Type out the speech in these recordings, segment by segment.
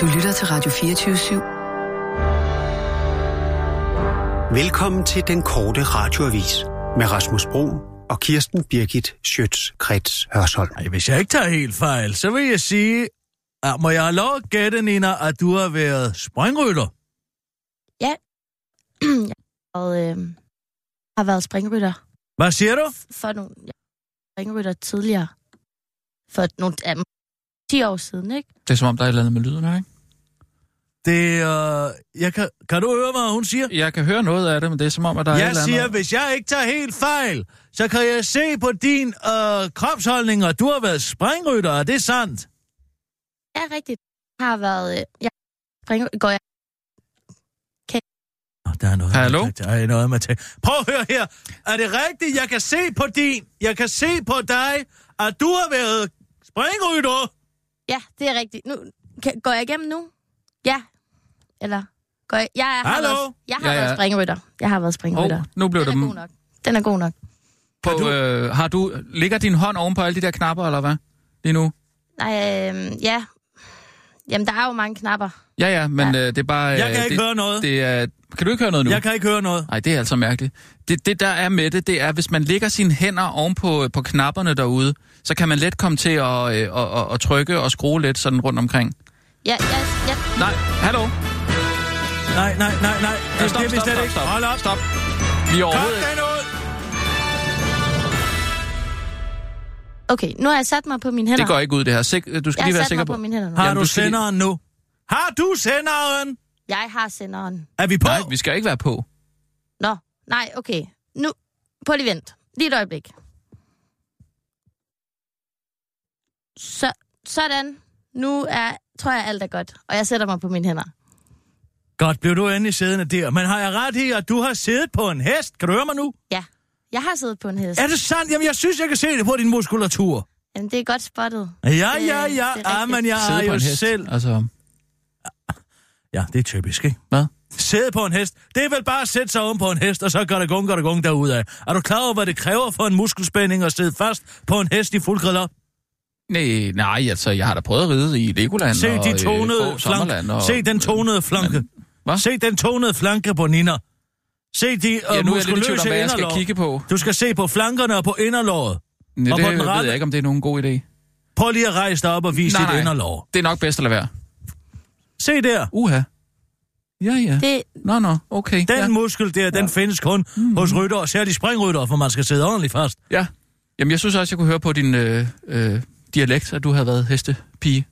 Du lytter til Radio 24 Velkommen til den korte radioavis med Rasmus Bro og Kirsten Birgit Schøtz-Krets Hørsholm. Ej, hvis jeg ikke tager helt fejl, så vil jeg sige, at må jeg have lov at gætte, Nina, at du har været springrytter? Ja. og øh, har været springrytter Hvad siger du? for nogle ja, springrytter tidligere. For nogle ja, 10 år siden, ikke? Det er som om, der er et eller andet med lyden her, ikke? Det, øh, jeg kan, kan du høre, hvad hun siger? Jeg kan høre noget af det, men det er som om, at der er et Jeg eller siger, andet... hvis jeg ikke tager helt fejl, så kan jeg se på din øh, kropsholdning, at du har været springrytter. Er det sandt? Ja, rigtigt. Jeg har været... Øh, jeg springer, går jeg... Oh, der er noget Hallo? Med, der er noget med til. Prøv at høre her. Er det rigtigt? Jeg kan se på din... Jeg kan se på dig, at du har været springrytter. Ja, det er rigtigt. Nu, kan, går jeg igennem nu? Ja. Eller... Går jeg, jeg, har Hallo? Været, jeg har Ja, ja. været springrytter. Jeg har været springrytter. Åh, nu blev Den det... er god nok. Den er god nok. På, Har du- øh, har du... Ligger din hånd oven på alle de der knapper, eller hvad? Lige nu? Nej, øh, ja. Jamen, der er jo mange knapper. Ja, ja, men Ja. øh, det er bare... Jeg øh, kan ikke det, høre noget. Det er... Kan du ikke høre noget nu? Jeg kan ikke høre noget. Nej, det er altså mærkeligt. Det, det, der er med det, det er, hvis man lægger sine hænder oven på, på knapperne derude, så kan man let komme til at, øh, at, at, at trykke og skrue lidt sådan rundt omkring. Ja, ja, ja. Nej, hallo? Nej, nej, nej, nej. Ja, stop, det er vi stop, stop, ikke. stop. Hold op. Stop. Vi er Kom overhovedet ikke... den ud. Okay, nu har jeg sat mig på mine hænder. Det går ikke ud, det her. Sik, du skal jeg lige har være sat sikker mig på. på mine hænder nu. Har Jamen, du du lige- senderen nu? Har du senderen? Jeg har senderen. Er vi på? Nej, vi skal ikke være på. Nå, nej, okay. Nu, på lige vent. Lige et øjeblik. Så, sådan. Nu er, tror jeg, alt er godt. Og jeg sætter mig på mine hænder. Godt, blev du endelig siddende der. Men har jeg ret i, at du har siddet på en hest? Kan du høre mig nu? Ja, jeg har siddet på en hest. Er det sandt? Jamen, jeg synes, jeg kan se det på din muskulatur. Jamen, det er godt spottet. Ja, Det- ja, det ja. er ja. Ah, men jeg har jo selv... Altså, Ja, det er typisk, ikke? hvad? Sidde på en hest. Det er vel bare at sætte sig oven på en hest, og så gør det gung, gør det gung derudad. Er du klar over, hvad det kræver for en muskelspænding at sidde fast på en hest i fuld griller? Nej, nej, altså, jeg har da prøvet at ride i Legoland Se og de øh, tonede Sommerland flanke. og, Se den tonede flanke. Hvad? Se den tonede flanke på Nina. Se de Ja, uh, nu er jeg lidt tvivl jeg skal kigge på. Du skal se på flankerne og på inderlåret. Nej, Og det på den ved jeg ikke, om det er nogen god idé. Prøv lige at rejse dig op og vise Nej, dit nej. inderlår. Det er nok bedst at lade være. Se der. Uha. Ja, ja. Det, Nå, nå, okay. Den ja. muskel der, den findes kun Mm. hos rytter, særligt springrytter, for man skal sidde ordentligt fast. ja. Jamen, jeg synes også, jeg kunne høre på din øh, øh, dialekt, at du havde været hestepige.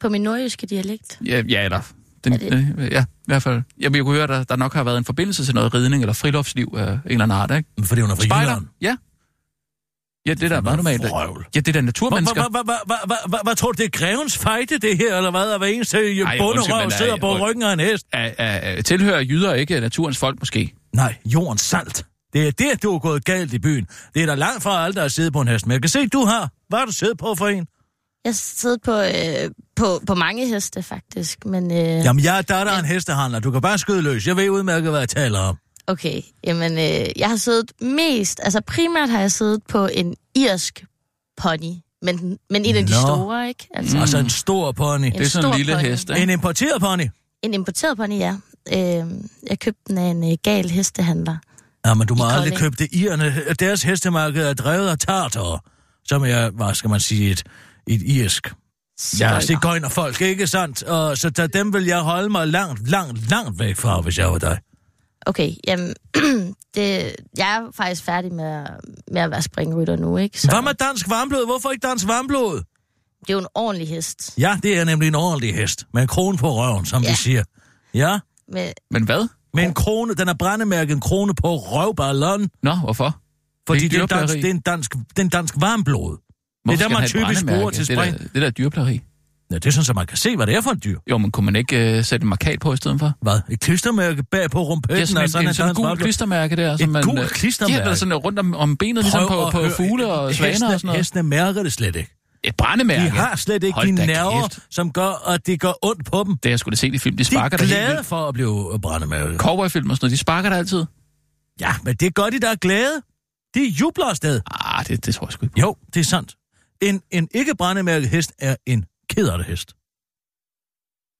på min nordjyske dialekt. Ja, ja eller... Den, Er det- øh, ja, i hvert fald. Jeg vil kunne høre, at der, der nok har været en forbindelse til noget ridning eller friluftsliv af en eller anden art, ikke? Fordi hun er fra? Jylland. Ja. Ja, det er da meget normalt. Vrøvl. Ja, det er da Hvad naturmennesker. hva, hva, hva, hva, hva, hva, hva, tror du, det er grevens fejde, det her, eller hvad? At hver eneste undskyld, bunderøv men, sidder øh, på øh, ryggen af en hest? Er, er, er, tilhører jyder ikke naturens folk, måske? Nej, jordens salt. Det er det, du er gået galt i byen. Det er da langt fra alt, der er siddet på en hest. Men jeg kan se, du har. Hvad har du siddet på for en? Jeg har siddet på, øh, på, på mange heste, faktisk. Men øh, Jamen, jeg er datter af en hestehandler. Du kan bare skyde løs. Jeg ved udmærket, hvad jeg taler om. okay. Jamen, øh, jeg har siddet mest... Altså, primært har jeg siddet på en irsk pony. Men, men en af de Nå. store, ikke? Altså, Mm. Altså en stor pony. En Det er sådan en lille pony. hest, ikke? En importeret pony. En importeret pony, ja. Øh, jeg købte den af en øh, gal hestehandler. Ja, men du må I aldrig købe det irerne. Deres hestemarked er drevet af tartar, som er, hvad skal man sige, et, et irsk. Ja, det folk, ikke sandt? Og så der, dem vil jeg holde mig langt, langt, langt væk fra, hvis jeg var dig. Okay, jamen, det, jeg er faktisk færdig med, at- med at være springrytter nu, ikke? Så Hvad med dansk varmblod? Hvorfor ikke dansk varmblod? det er jo en ordentlig hest. Ja, det er nemlig en ordentlig hest. Med en krone på røven, som ja. Ja. vi siger. Ja, Med, Men hvad? Med en krone, den er brændemærket en krone på røvballon, Nå, hvorfor? fordi Det det er er, dansk, det er en dansk, det er en dansk varmblod. Hvorfor der, skal man have et typisk bruger til Det er spring. Det er da dyrplageri. Ja, det er sådan, så man kan se, hvad det er for et dyr. Jo, men kunne man ikke øh, sætte en markat på i stedet for? Hvad? Et klistermærke bag på rumpetten? Det er sådan, en, sådan, en, sådan en gul klistermærke der. Som man, gult øh, klistermærke? Ja, der er sådan rundt om, om benet, ligesom Prøv på, at på høre, fugle og svaner og sådan noget. Hestene mærker det slet ikke. Et brændemærke. De har slet ikke Hold de nerver, kæft. som gør, at det gør ondt på dem. Det har jeg sgu da set i film. De De sparker er der helt glade for at blive brændemærket. Cowboyfilm og sådan noget, de sparker der altid. Ja, men det gør de, der er glade. De jubler afsted. Ah, det, det tror jeg sgu ikke på. Jo, det er sandt. En, en ikke brændemærket hest er en kederlig hest.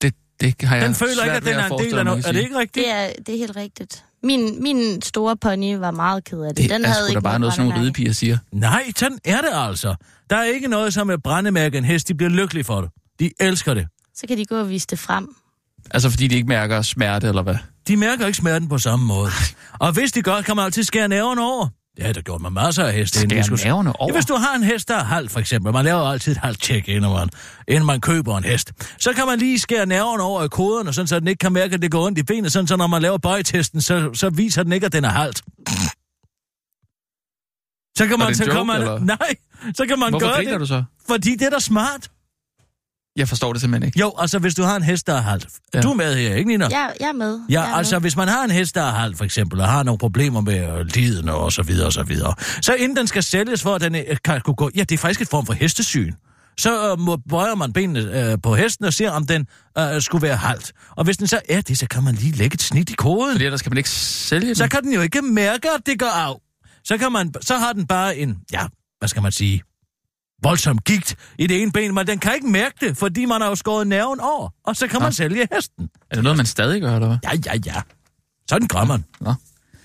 Det, Det har jeg Den føler ikke, at den er en del af noget. Er det ikke rigtigt? Det er, det er helt rigtigt. Min, min store pony var meget ked af det. Det Den er havde sgu ikke da bare noget, som nogle ridepiger siger. Nej, sådan er det altså. Der er ikke noget som et brændemærke en hest. De bliver lykkelige for det. De elsker det. Så kan de gå og vise det frem. Altså, fordi de ikke mærker smerte, eller hvad? De mærker ikke smerten på samme måde. Og hvis de gør, kan man altid skære næverne over. Det har der gjort med masser af heste. skulle- nerverne over? Ja, hvis du har en hest, der er halv, for eksempel. Man laver altid et halvt tjek, inden man, inden man køber en hest. Så kan man lige skære nerverne over i koderne, sådan, så den ikke kan mærke, at det går ondt i benet. Sådan, så når man laver bøjtesten, så, så viser den ikke, at den er halvt. Så kan man, det en så joke, kan man, eller? nej, så kan man Hvorfor gøre det, du så? fordi det er da smart. Jeg forstår det simpelthen ikke. Jo, altså hvis du har en hest, der er halvt. Ja. Ja. Du er med her, ikke Nina? Jeg, jeg er med. Ja, jeg er altså med. hvis man har en hest, der er halvt for eksempel, og har nogle problemer med lidende og så videre og så videre, så inden den skal sælges for, at den øh, kan kunne gå... Ja, det er faktisk et form for hestesyn. Så øh, må, bøjer man benene øh, på hesten og ser, om den øh, skulle være halvt. Og hvis den så er det, så kan man lige lægge et snit i koden. Fordi ellers kan man ikke sælge den. Så kan den jo ikke mærke, at det går af. Så, kan man, så har den bare en, ja, hvad skal man sige, voldsom gigt i det ene ben, men den kan ikke mærke det, fordi man har jo skåret nerven over, og så kan man Nå. sælge hesten. Er det noget, man stadig gør, eller hvad? Ja, ja, ja. Sådan gør man. Nå.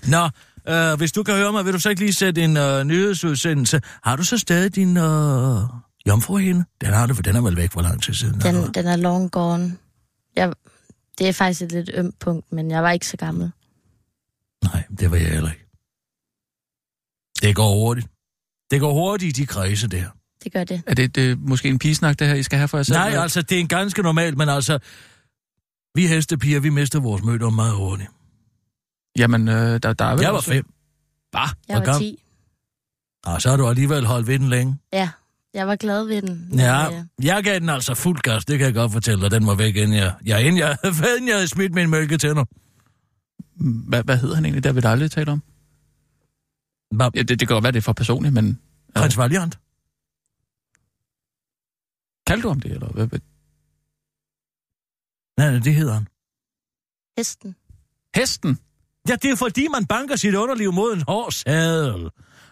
Nå, øh, hvis du kan høre mig, vil du så ikke lige sætte en øh, nyhedsudsendelse? Har du så stadig din øh, jomfruhinde? Den har du, for den er vel væk for lang tid siden. eller Den, den er long gone. Jeg, det er faktisk et lidt ømt punkt, men jeg var ikke så gammel. Nej, det var jeg heller ikke. Det går hurtigt. Det går hurtigt i de kredse der. Det gør det. Er det, det måske en pigesnak, det her, I skal have for jer selv? Nej, eller? altså, det er en ganske normalt, men altså, vi hestepiger, vi mister vores møder meget hurtigt. Jamen, øh, der, der er vel Jeg var også- fem. Bah, Jeg var gammel? 10. Og så har du alligevel holdt ved den længe. Ja, jeg var glad ved den. Ja, øh, jeg gav den altså fuld gas, det kan jeg godt fortælle dig. Den var væk, inden jeg, ja, inden jeg, inden jeg havde smidt min mælketænder. Hvad, hvad hedder han egentlig? Der vil jeg aldrig tale om. Hvad? Ja, det, det kan godt være, det er for personligt, men... Prins Valiant. Kaldte du om det, eller hvad? Nej, nej, det hedder han. Hesten. Hesten? Ja, det er fordi, man banker sit underliv mod en hård sadel.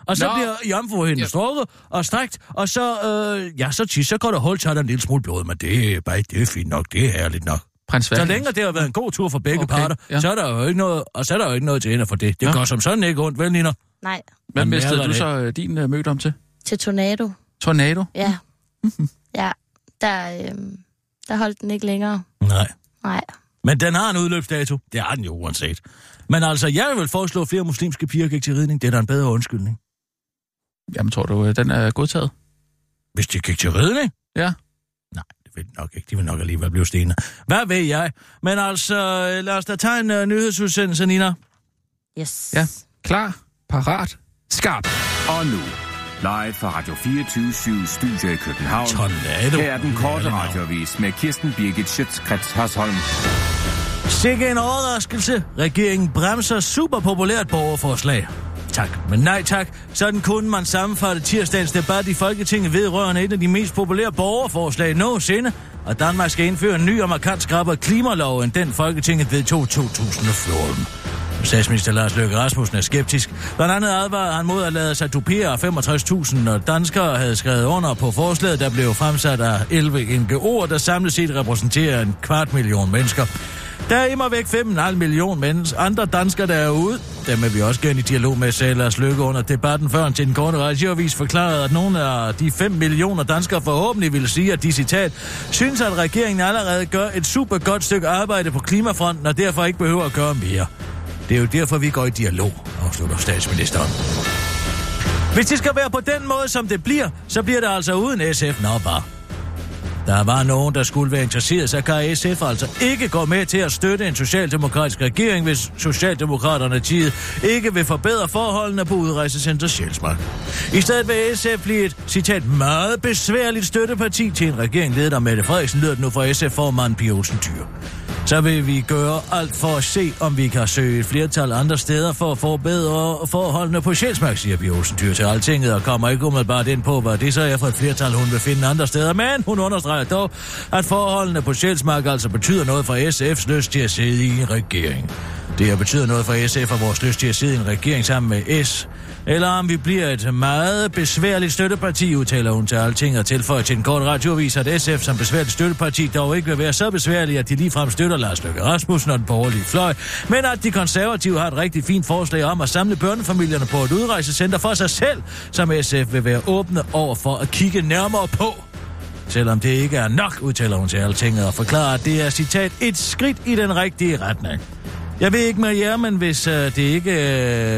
Og så Nå. bliver jomfruhinden Ja. strukket og strækt, og så, øh, ja, så, tis, så går der hul, så er der en lille smule blod, men det er, bare, det er fint nok, det er herligt nok. Prins Så Valiant? længe det har været en god tur for begge Okay, parter, ja. så er der jo ikke noget, og så er der jo ikke noget til ende for det. Det Ja. går som sådan ikke ondt, vel, Nina? Nej, Hvad mistede du så øh, din øh, møde om til? til Tornado. Tornado? Ja. ja, der, øh, der holdt den ikke længere. Nej. Nej. Men den har en udløbsdato. Det har den jo uanset. Men altså, jeg vil foreslå, at flere muslimske piger gik til ridning. Det er da en bedre undskyldning. Jamen, tror du, øh, den er godtaget? Hvis de gik til ridning? Ja. Nej, det vil de nok ikke. De vil nok alligevel blive stenet. Hvad ved jeg? Men altså, øh, lad os da tage en uh, nyhedsudsendelse, Nina. Yes. Ja. Klar, parat, skarp. Og nu, live fra Radio 24 Studio i København. Tornado. Her er den korte radiovis med Kirsten Birgit Schøtzgrads Hasholm. Sikke en overraskelse. Regeringen bremser super populært borgerforslag. Tak, men nej tak. Sådan kunne man sammenfatte tirsdagens debat i Folketinget vedrørende et af de mest populære borgerforslag nogensinde, og Danmark skal indføre en ny og markant skrappere klimalov end den Folketinget vedtog 2014. Statsminister Lars Løkke Rasmussen er skeptisk. Blandt andet advarede han mod at lade sig dupere 65.000 danskere havde skrevet under på forslaget, der blev fremsat af 11 NGO'er, der samlet set repræsenterer en kvart million mennesker. Der er immer væk 5,5 million mennesker. Andre danskere, der er ude. Dem er vi også gerne i dialog med, sagde Lars Løkke under debatten før til den korte radioavis forklarede, at nogle af de 5 millioner danskere forhåbentlig vil sige, at de citat, synes, at regeringen allerede gør et super godt stykke arbejde på klimafronten, og derfor ikke behøver at gøre mere. Det er jo derfor, vi går i dialog, afslutter statsministeren. Hvis det skal være på den måde, som det bliver, så bliver det altså uden SF. Nå, bare. Der var nogen, der skulle være interesseret, så kan SF altså ikke gå med til at støtte en socialdemokratisk regering, hvis Socialdemokraterne tid ikke vil forbedre forholdene på udrejsecenter Sjælsmark. I stedet vil SF blive et, citat, meget besværligt støtteparti til en regering ledet af Mette Frederiksen, lyder det nu fra SF-formanden Pia Olsen Dyr så vil vi gøre alt for at se, om vi kan søge et flertal andre steder for at forbedre forholdene på Sjælsmark, siger Bjørsen Dyr til Altinget, og kommer ikke umiddelbart ind på, hvad det så er for et flertal, hun vil finde andre steder. Men hun understreger dog, at forholdene på Sjælsmark altså betyder noget for SF's lyst til at sidde i en regering. Det har betyder noget for SF og vores lyst til at sidde i en regering sammen med S. Eller om vi bliver et meget besværligt støtteparti, udtaler hun til alting og tilføjer til en kort radioavis, at SF som besværligt støtteparti dog ikke vil være så besværligt, at de ligefrem støtter Lars Løkke Rasmussen og den borgerlige fløj, men at de konservative har et rigtig fint forslag om at samle børnefamilierne på et udrejsecenter for sig selv, som SF vil være åbne over for at kigge nærmere på. Selvom det ikke er nok, udtaler hun til altinget og forklarer, at det er, citat, et skridt i den rigtige retning. Jeg ved ikke med jer, men hvis, øh, det ikke,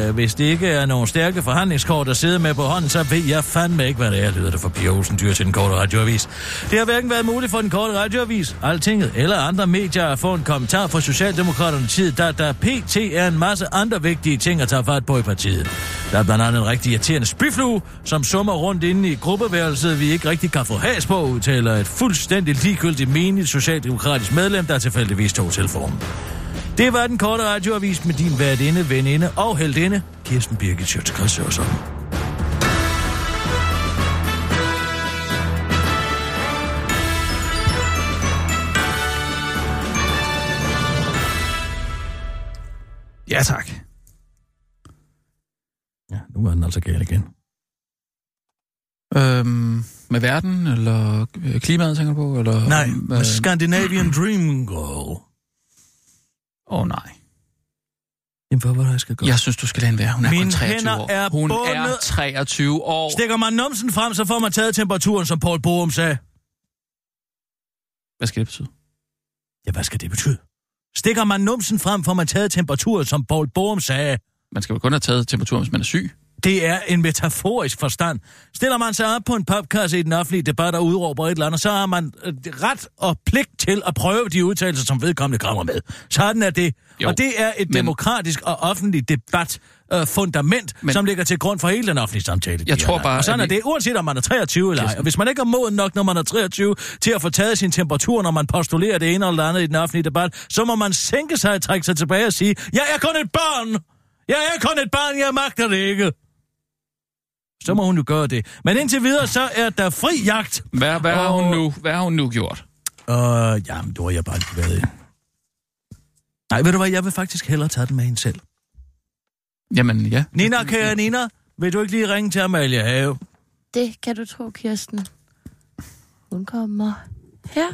øh, hvis det ikke er nogen stærke forhandlingskort at sidde med på hånden, så ved jeg fandme ikke, hvad det er, lyder det for Pia Olsen Dyr til den korte radioavis. Det har hverken været muligt for den korte radioavis, Altinget eller andre medier at få en kommentar fra Socialdemokraterne tid, da der pt. er en masse andre vigtige ting at tage fat på i partiet. Der er blandt andet en rigtig irriterende spyflue, som summer rundt inde i gruppeværelset, vi ikke rigtig kan få has på, udtaler et fuldstændig ligegyldigt menigt socialdemokratisk medlem, der tilfældigvis tog telefonen. Det var den korte radioavis med din værtinde, veninde og heldinde, Kirsten Birgit Sjøtskreds. Ja, tak. Ja, nu er den altså gal igen. Øhm, med verden, eller øh, klimaet, tænker du på? Eller, Nej, øh, Scandinavian Dream Girl. Åh oh, nej. Jamen, hvad var det, jeg skal gøre? Jeg synes, du skal lade være. Hun er Mine kun 23 hænder år. er Hun er bundet. 23 år. Stikker man numsen frem, så får man taget temperaturen, som Paul Borum sagde. Hvad skal det betyde? Ja, hvad skal det betyde? Stikker man numsen frem, får man taget temperaturen, som Paul Borum sagde. Man skal vel kun have taget temperaturen, hvis man er syg. Det er en metaforisk forstand. Stiller man sig op på en popkasse i den offentlige debat og udråber et eller andet, så har man øh, ret og pligt til at prøve de udtalelser, som vedkommende kommer med. Sådan er det. Jo, og det er et men- demokratisk og offentligt debat øh, fundament, Men- som ligger til grund for hele den offentlige samtale. Jeg tror bare, Og sådan er vi- det, uanset om man er 23 eller ej. Og hvis man ikke er moden nok, når man er 23, til at få taget sin temperatur, når man postulerer det ene eller det andet i den offentlige debat, så må man sænke sig og trække sig tilbage og sige, jeg er kun et barn! Jeg er kun et barn, jeg magter det ikke! Så må hun jo gøre det. Men indtil videre, så er der fri jagt. Hvad, hvad, har, Og- hun nu, hvad har hun nu gjort? Og jamen, du har jeg bare ikke været i. Nej, ved du hvad, jeg vil faktisk hellere tage den med hende selv. Jamen, ja. Nina, kære Nina, vil du ikke lige ringe til Amalie Have? Det kan du tro, Kirsten. Hun kommer her.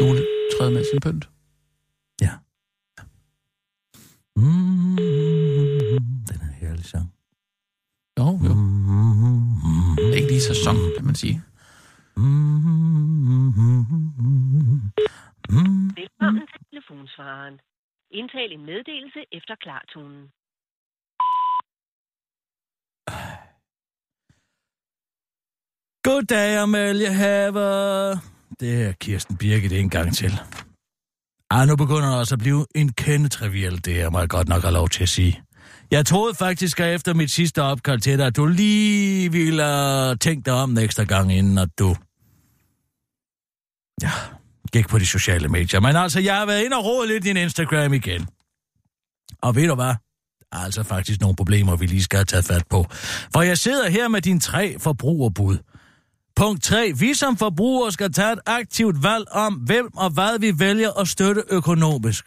Jule træder med sin pynt. Ja. Mm, den er en herlig sang. Jo, jo. Det er ikke lige sæson, kan man sige. Velkommen til telefonsvareren. Indtal en meddelelse efter klartonen. Goddag, Amalie Haver. Det er Kirsten Birgit en gang til. Ah, nu begynder det også at blive en kende trivial, det er mig godt nok have lov til at sige. Jeg troede faktisk, at efter mit sidste opkald til dig, at du lige ville have dig om næste gang, inden at du... Ja, gik på de sociale medier. Men altså, jeg har været inde og rodet lidt i din Instagram igen. Og ved du hvad? Der er altså faktisk nogle problemer, vi lige skal have taget fat på. For jeg sidder her med dine tre forbrugerbud. Punkt 3. Vi som forbrugere skal tage et aktivt valg om, hvem og hvad vi vælger at støtte økonomisk.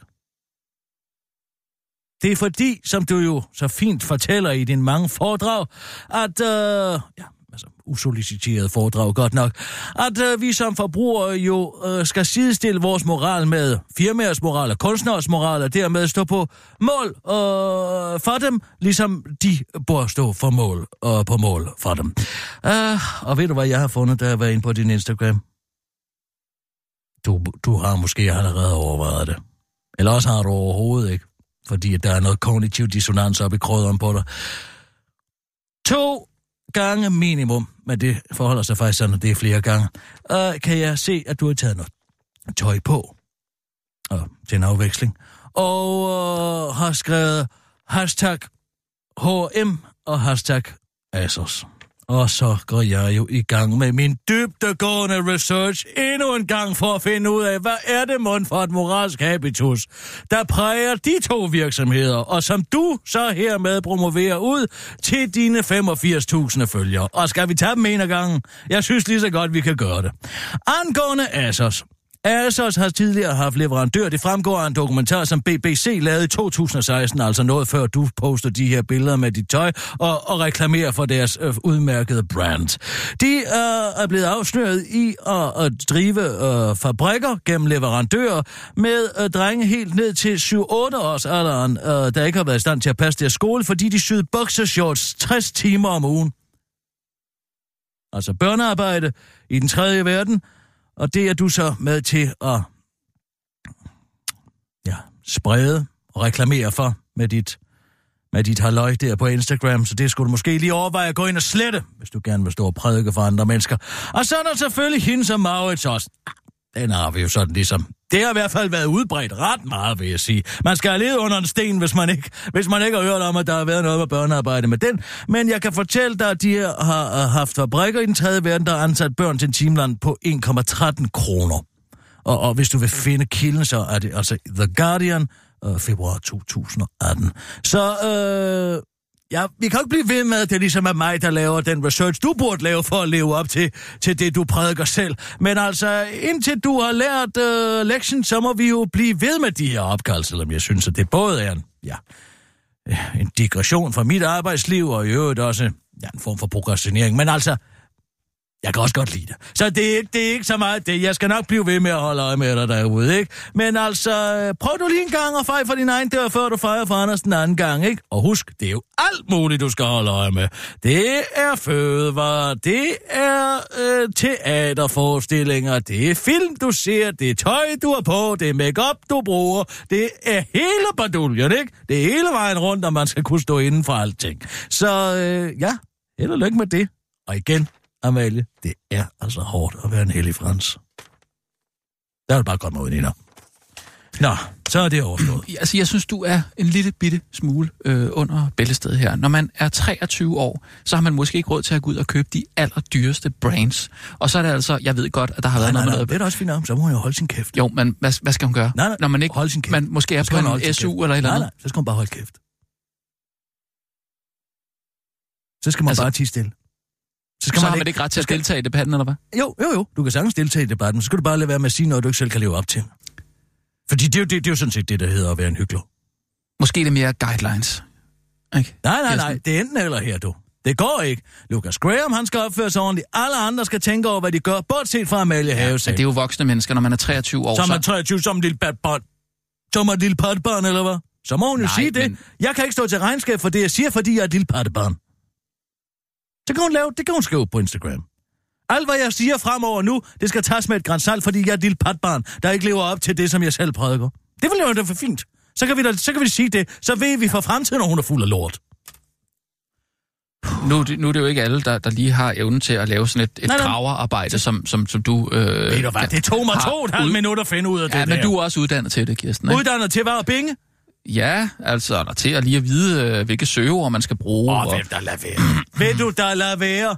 Det er fordi, som du jo så fint fortæller i din mange foredrag, at, øh, ja, altså usoliciteret foredrag godt nok, at øh, vi som forbrugere jo øh, skal sidestille vores moral med firmaers moral og kunstners moral, og dermed stå på mål øh, for dem, ligesom de bør stå for mål og på mål for dem. Uh, og ved du, hvad jeg har fundet, da jeg var inde på din Instagram? Du, du har måske allerede overvejet det. Eller også har du overhovedet ikke fordi der er noget kognitiv dissonans op i krødderen på dig. To gange minimum, men det forholder sig faktisk sådan, at det er flere gange, uh, kan jeg se, at du har taget noget tøj på. og til en afveksling, og øh, har skrevet hashtag HM og hashtag Asos. Og så går jeg jo i gang med min dybtegående research endnu en gang for at finde ud af, hvad er det mund for et moralsk habitus, der præger de to virksomheder, og som du så hermed promoverer ud til dine 85.000 følgere. Og skal vi tage dem en af gangen? Jeg synes lige så godt, vi kan gøre det. Angående Asos, Asos har tidligere haft leverandør. Det fremgår af en dokumentar, som BBC lavede i 2016, altså noget før du poster de her billeder med dit tøj og, og reklamerer for deres øh, udmærkede brand. De øh, er blevet afsløret i at, at drive øh, fabrikker gennem leverandører med øh, drenge helt ned til 7-8 års alderen, øh, der ikke har været i stand til at passe deres skole, fordi de syede boxershorts 60 timer om ugen. Altså børnearbejde i den tredje verden, og det er du så med til at ja, sprede og reklamere for med dit, med dit halløj der på Instagram, så det skulle du måske lige overveje at gå ind og slette, hvis du gerne vil stå og prædike for andre mennesker. Og så er der selvfølgelig hende som Maurits også. Den har vi jo sådan ligesom. Det har i hvert fald været udbredt ret meget, vil jeg sige. Man skal have levet under en sten, hvis man ikke, hvis man ikke har hørt om, at der har været noget med børnearbejde med den. Men jeg kan fortælle dig, at de har har haft fabrikker i den tredje verden, der har ansat børn til en timeland på 1,13 kroner. Og, og hvis du vil finde kilden, så er det altså The Guardian, øh, februar 2018. Så øh, ja, vi kan ikke blive ved med, at det ligesom er mig, der laver den research, du burde lave for at leve op til, til det, du prædiker selv. Men altså, indtil du har lært øh, lektionen, så må vi jo blive ved med de her opkald, selvom jeg synes, at det både er en, ja, en digression fra mit arbejdsliv, og i øvrigt også ja, en form for prokrastinering. Men altså, jeg kan også godt lide det. Så det er, ikke, det er ikke så meget det. Jeg skal nok blive ved med at holde øje med dig derude, ikke? Men altså, øh, prøv du lige en gang at fejre for din egen dør, før du fejrer for Anders den anden gang, ikke? Og husk, det er jo alt muligt, du skal holde øje med. Det er fødevarer, det er øh, teaterforestillinger, det er film, du ser, det er tøj, du har på, det er makeup du bruger, det er hele baduljen, ikke? Det er hele vejen rundt, og man skal kunne stå inden for alting. Så øh, ja, held og lykke med det. Og igen, Amalie, det er altså hårdt at være en hellig frans. Der er det bare godt med veninder. Nå, så er det overstået. Altså, jeg synes, du er en lille bitte smule øh, under bæltestedet her. Når man er 23 år, så har man måske ikke råd til at gå ud og købe de allerdyreste brands. Og så er det altså, jeg ved godt, at der har Nej, været nej, noget nej, med... det er da også fint, så må hun jo holde sin kæft. Jo, men hvad, hvad skal hun gøre? Nej, nej, Når man ikke, hold sin kæft. man måske er på holde en SU kæft. eller et eller Nej, andet. nej, så skal hun bare holde kæft. Så skal man altså, bare tige stille. Så Så har man ikke ret til at deltage i debatten, eller hvad? Jo, jo, jo. Du kan sagtens deltage i debatten, men så skal du bare lade være med at sige noget, du ikke selv kan leve op til. Fordi det er jo, det, det er jo sådan set det, der hedder at være en hyggelig. Måske lidt mere guidelines. Ikke? Nej, nej, nej. Det er enten eller her, du. Det går ikke. Lucas Graham, han skal opføre sig ordentligt. Alle andre skal tænke over, hvad de gør, bortset fra Amalie Have selv. det er jo voksne mennesker, når man er 23 år. Som er så... 23, som en lille patbarn. Som et lille patbarn, eller hvad? Så må hun jo Nej, sige det. men- Jeg kan ikke stå til regnskab for det, jeg siger, fordi jeg er et lille patbarn. Så kan hun lave, det kan hun skrive på Instagram. Alt, hvad jeg siger fremover nu, det skal tages med et græns salt, fordi jeg er et lille patbarn, der ikke lever op til det, som jeg selv prædiker. Det vil jo da for fint. Så kan, vi da, så kan vi sige det. Så ved vi for fremtiden, når hun er fuld af lort. Nu, er det- nu er det jo ikke alle, der, der lige har evnen til at lave sådan et, et Nej, nej. graverarbejde, som, som, som du... Øh, Ved du hvad, det tog mig to og et halvt minut at finde ud af det Ja, men der. du er også uddannet til det, Kirsten. Ikke? Uddannet til hvad binge? Ja, altså, der til at lige at vide, øh, hvilke søgeord man skal bruge. Åh, og... hvem der lader være? Ved du, der lader være?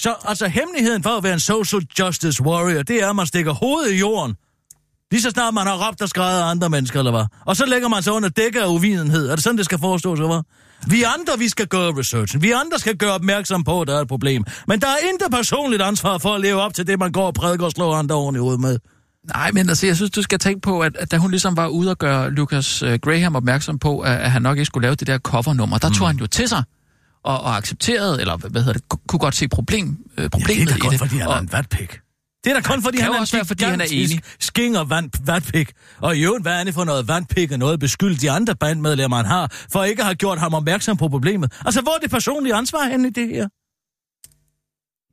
Så altså, hemmeligheden for at være en social justice warrior, det er, at man stikker hovedet i jorden. Lige så snart man har råbt og skrevet af andre mennesker, eller hvad? Og så lægger man sig under dække af uvidenhed. Er det sådan, det skal forestås, eller hvad? Vi andre, vi skal gøre researchen. Vi andre skal gøre opmærksom på, at der er et problem. Men der er intet personligt ansvar for at leve op til det, man går og prædiker og slår andre oven i hovedet med. Nej, men altså, jeg synes, du skal tænke på, at, at da hun ligesom var ude og gøre Lucas uh, Graham opmærksom på, at, at han nok ikke skulle lave det der covernummer, der mm. tog han jo til sig og, og accepterede, eller hvad hedder det, ku- kunne godt se problem, øh, Ja, problemet det er da i kun, det. fordi han og, er en vatpik. Det er da kun, fordi kan han også være, fordi han er enig. skinger vand, vatpik. Og i øvrigt, hvad er det for noget vatpik og noget beskyldt de andre bandmedlemmer, han har, for ikke at have gjort ham opmærksom på problemet? Altså, hvor er det personlige ansvar henne i det her?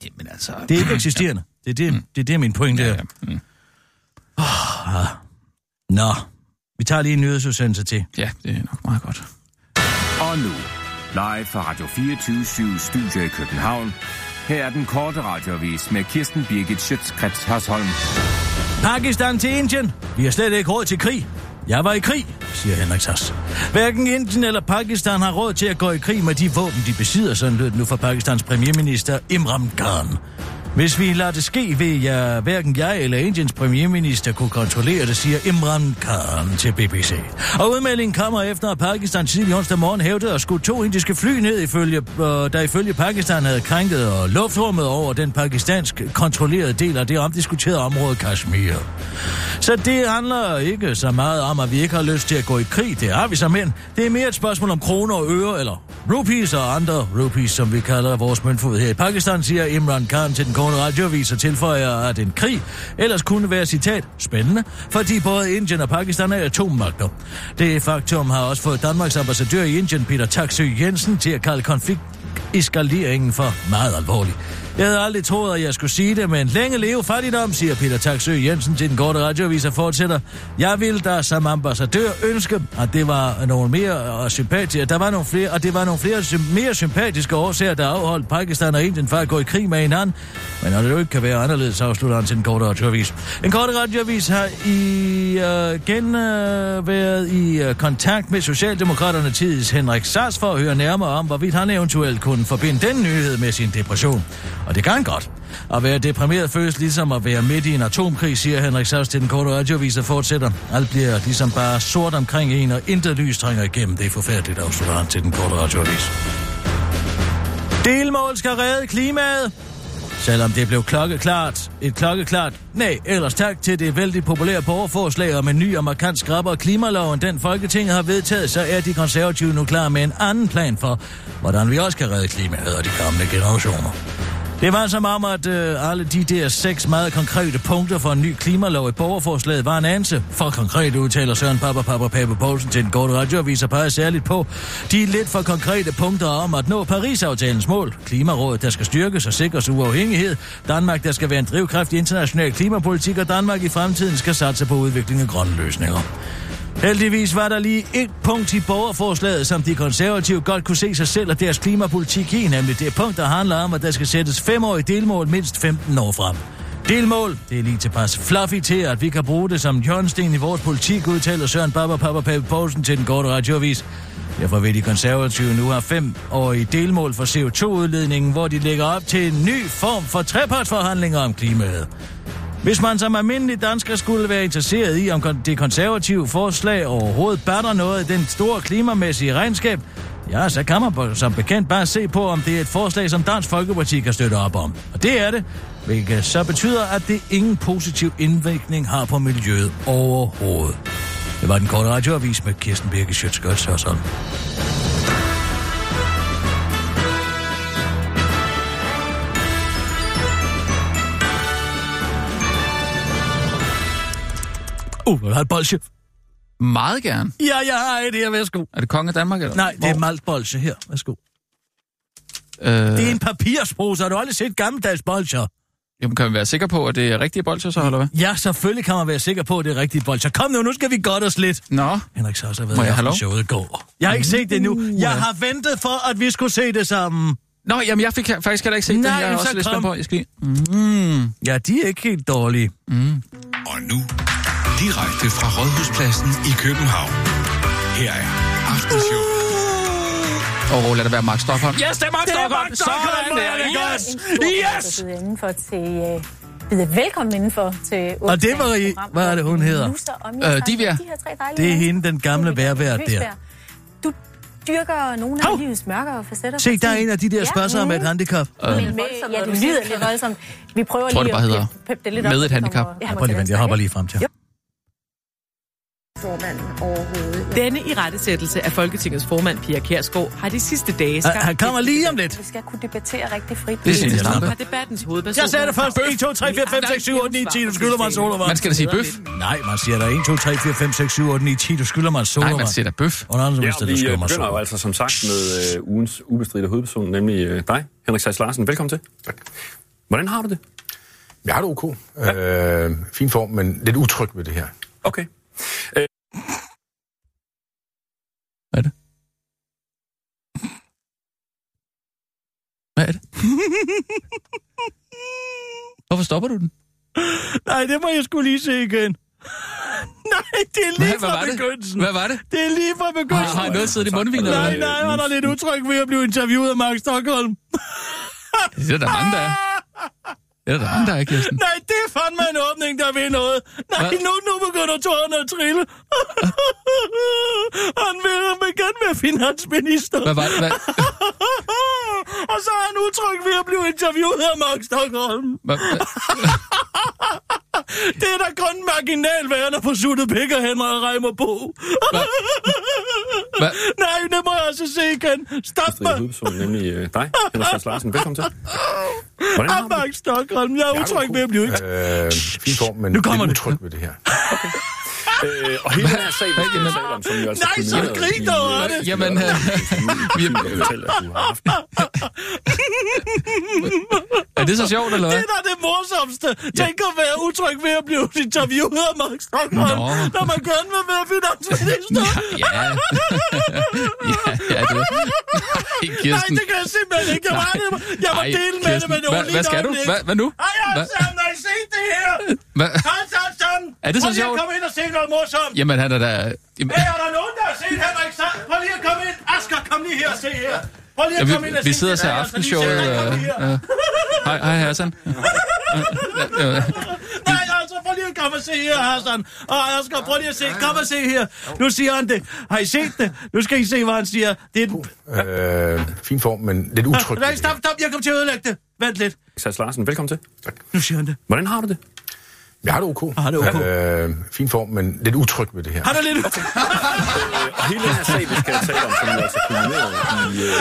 Jamen altså... Det er ikke eksisterende. Det er det, det, er det min pointe Ja, er. Ja. Mm. Nå, vi tager lige en nyhedsudsendelse til. ja, det er nok meget godt. Og nu, live fra Radio 24 Studio i København. Her er den korte radiovis med Kirsten Birgit Schøtzgrads Hasholm. Pakistan til Indien. Vi har slet ikke råd til krig. Jeg var i krig, siger Henrik Sass. Hverken Indien eller Pakistan har råd til at gå i krig med de våben, de besidder, sådan lød det nu fra Pakistans premierminister Imran Khan. Hvis vi lader det ske, vil jeg, hverken jeg eller Indiens premierminister kunne kontrollere det, siger Imran Khan til BBC. Og udmeldingen kommer efter, at Pakistan tidlig onsdag morgen hævdede at skulle to indiske fly ned, ifølge, øh, der ifølge Pakistan havde krænket og luftrummet over den pakistansk kontrollerede del af det omdiskuterede område Kashmir. Så det handler ikke så meget om, at vi ikke har lyst til at gå i krig. Det har vi så, men det er mere et spørgsmål om kroner og øre, eller rupees og andre rupees, som vi kalder vores møntfod her i Pakistan, siger Imran Khan til den korte radioavis og tilføjer, at en krig ellers kunne være, citat, spændende, fordi både Indien og Pakistan er atommagter. Det faktum har også fået Danmarks ambassadør i Indien, Peter Taksø Jensen, til at kalde konflikt eskaleringen for meget alvorlig. Jeg havde aldrig troet, at jeg skulle sige det, men længe leve fattigdom, siger Peter Taksø Jensen til den korte radioavis og fortsætter. Jeg vil da som ambassadør ønske, at det var nogle mere øh, sympatiske, der var nogle flere, og det var nogle flere sym- mere sympatiske årsager, der afholdt Pakistan og Indien for at gå i krig med hinanden. Men når det jo ikke kan være anderledes, afslutter han til den korte radioavis. En korte radioavis har i øh, gen øh, været i øh, kontakt med Socialdemokraterne tids Henrik Sars for at høre nærmere om, hvorvidt han eventuelt kunne forbinde den nyhed med sin depression. Og det kan han godt. At være deprimeret føles ligesom at være midt i en atomkrig, siger Henrik Savs til den korte radioavis og fortsætter. Alt bliver ligesom bare sort omkring en, og intet lys trænger igennem. Det er forfærdeligt, afslutter han til den korte radioavis. Delmål skal redde klimaet. Selvom det blev klokkeklart, et klokkeklart nej, ellers tak til det vældig populære borgerforslag om en ny og markant skrappere klimalov, end den Folketinget har vedtaget, så er de konservative nu klar med en anden plan for, hvordan vi også kan redde klimaet og de kommende generationer. Det var som om, at øh, alle de der seks meget konkrete punkter for en ny klimalov i borgerforslaget var en anse. For konkret udtaler Søren Papa Papa Pape Poulsen til den korte radioavis og peger særligt på de lidt for konkrete punkter om at nå Paris-aftalens mål. Klimarådet, der skal styrkes og sikres uafhængighed. Danmark, der skal være en drivkraft i international klimapolitik, og Danmark i fremtiden skal satse på udvikling af grønne løsninger. Heldigvis var der lige et punkt i borgerforslaget, som de konservative godt kunne se sig selv og deres klimapolitik i, nemlig det punkt, der handler om, at der skal sættes femårige delmål mindst 15 år frem. Delmål, det er lige tilpas fluffy til, at vi kan bruge det som hjørnsten i vores politik, udtaler Søren Baba Papa Pape Poulsen til den korte radioavis. Derfor vil de konservative nu have fem årige delmål for CO2-udledningen, hvor de lægger op til en ny form for trepartsforhandlinger om klimaet. Hvis man som almindelig dansker skulle være interesseret i, om det konservative forslag overhovedet batter noget i den store klimamæssige regnskab, ja, så kan man som bekendt bare se på, om det er et forslag, som Dansk Folkeparti kan støtte op om. Og det er det, hvilket så betyder, at det ingen positiv indvirkning har på miljøet overhovedet. Det var den korte radioavis med Kirsten Birke Sjøtskrets og sådan. Uh, vil du have et bolsje? Meget gerne. Ja, jeg har et her, værsgo. Er det konge af Danmark, eller? Nej, det er maltbolsje her, værsgo. Øh, Det er en papirspose, har du aldrig set gammeldags bolsjer? jamen, kan vi være sikre på, at det er rigtige bolcher, så, eller hvad? Ja, selvfølgelig kan man være sikker på, at det er rigtige bolsjer. Kom nu, nu skal vi godt os lidt. Nå, Henrik så også har været jeg i showet i går. Jeg har ikke set det endnu. Jeg har ventet for, at vi skulle se det sammen. Nå jamen, jeg fik faktisk heller ikke set Nej, det. Jeg er også så lidt på. Jeg skal. Mm. Ja, de er ikke helt dårlige. Og nu, direkte fra Rådhuspladsen i København. Her er Aftenshowet. Åh, oh, lad det være Mark Stockholm. Yes, det er Mark Stockholm! Sådan der! Yes! Yes! indenfor til... Øh, byde velkommen indenfor til... Og det var i- hvad er det, hun hedder? Øh, Divya. Det er hende, den gamle værvært der. Du dyrker nogle af livets mørkere facetter. Se, der er en af de der Ja. spørgsmål med et handicap. Øh, Men med, ja, det lyder lidt voldsomt. Vi prøver tror, lige det bare hedder at peppe det lidt med op, et så handicap. Ja, prøv lige jeg hopper lige frem til. Formanden overhovedet. Denne i rettesættelse af Folketingets formand Pia Kærsgaard har de sidste dage skabt... Han- kommer lige om lidt. Vi skal kunne debattere rigtig frit. Det er Zenia Stampe. Har debattens hovedperson... Jeg sagde det først. 1, 2, 3, 4, 5, 6, 7, 8, 9, 10. Du skylder mig en sodavand. Man skal da sige bøf. Nej, man siger der 1, 2, 3, 4, 5, 6, 7, 8, 9, 10. Du skylder mig en Nej, sodavand. man siger da bøf. Under andre Ja, vi øh, begynder jo altså som sagt med øh, ugens ubestridte hovedperson, nemlig øh, dig, Henrik Sass Larsen. Velkommen til. Tak. Hvordan har du det? Jeg har det ok. Øh, fin form, men lidt utryg ved det her. Okay. Hvad er det? Hvad er det? Hvorfor stopper du den? Nej, det må jeg skulle lige se igen. Nej, det er lige Hvad- fra var begyndelsen. Hvad var det? Det er lige fra begyndelsen. Har, har noget siddet i mundvinen? Nej, nej, han er lidt utryg ved at blive interviewet af Mark Stockholm. Det er der mange, der er. Er der mange, der er, Kirsten. Nej, det er fandme en åbning, der vil noget. Nej, Hvad? nu, nu begynder tårerne at trille. han vil, gerne være finansminister. Hvad var det? Hvad? Og så er han utryg ved at blive interviewet af Mark Stockholm. Hvad? Det er da kun marginal værende for suttet pik og Henrik Reimer på. Hvad? Nej, det må jeg altså se igen. Stop mig. hovedperson, nemlig øh, dig, Henrik Larsen. Velkommen til. Hvordan har du Stockholm, jeg er utryg ved at blive Øh, fin form, men Nu kommer det. utryg ved det her. Øh, og hele den her sag, vi skal tale om, som jo altså Nej, så grin dog af det. Jamen, øh, vi har fortalt, at du har haft er det så sjovt, eller Det hvad? er da det morsomste. Tænk at være utryg ved at blive interviewet af Mark Stockholm, Nå. når man gerne vil være finansminister. Ja, ja, ja, det Nej, det kan jeg simpelthen ikke. Jeg, var, jeg må Ej, dele med det, men det var hvad- lige hvad skal du? Hvad- nu? Ej, Hvad? Hassan, har I set det her? Hvad? Er det så Prøv lige sjovt? at komme ind og se noget morsomt. Jamen, han er da... Jamen, Hey, er der nogen, der har set Henrik Sand? Prøv lige at komme ind. Asger, kom lige her og se her. Prøv lige ja, at komme ind vi, og vi se sidder og det. ser altså, aftenshowet. ja. Hej, hej Hassan. Ja, ja. Nej, altså, prøv lige at komme og se her, Hassan. Og Asger, prøv lige at se. Kom og se her. Nu siger han det. Har I set det? Nu skal I se, hvad han siger. Det er den... Øh, fin form, men lidt utryg ved Nej, det stop, stop. Jeg kommer til at ødelægge det. Vent lidt. Sass Larsen. Velkommen til. Nu siger han det. Hvordan har du det? Jeg har det ok. Har det ok. Øh, fin form, men lidt utryg ved det her. Han er lidt... Og hele den her sag, vi skal tale om, som jo altså kulminerede i øh,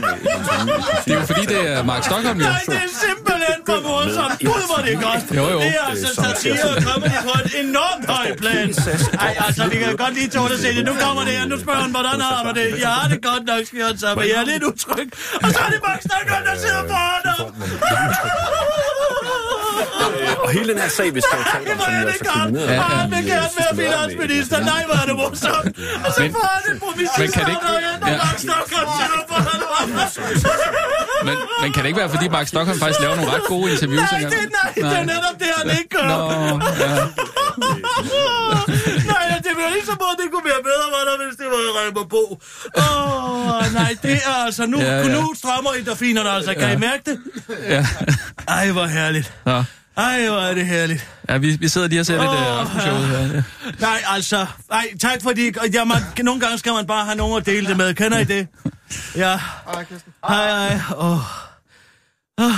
med i Det er jo fordi, det er Mark Stockholm, jo. Nej, det er simpelthen for morsomt. Gud, hvor det er godt. Jo, jo. Det er altså satire og comedy på et enormt højt plan. Ej, altså, vi kan godt lige tåle at se det. Nu kommer det her. Nu spørger han, hvordan har du det? Jeg har det godt nok, han så, men jeg er lidt utryg. Og så er det Max Stockholm, der sidder foran ham. Og hele den her sag, vi skal tale om, som jo er det altså godt. kulminerede Ja, ja. vil gerne være finansminister. Nej, hvor er det morsomt. Og så Men- får han det ikke- og foran ham. Men, men kan det ikke være, fordi Mark Stockholm faktisk laver nogle ret gode interviews? Nej, det, nej, det er netop det, han ikke gør. Nå, ja. det bliver lige så meget, det kunne være bedre, var der, hvis det var Reimer Bo. Åh, oh, nej, det er altså, nu, Ja, ja, ja. ja. nu strømmer endorfinerne altså. Kan I mærke det? ja. Ej, hvor herligt. Nå. Ej, hvor er det herligt. ja vi, vi sidder lige og ser lidt uh, aftenshowet her. Ja. Nej, altså, ej, tak fordi, ja, man, nogle gange skal man bare have nogen at dele det med. Kender I det? Ja. Hej, hej. Åh. Oh.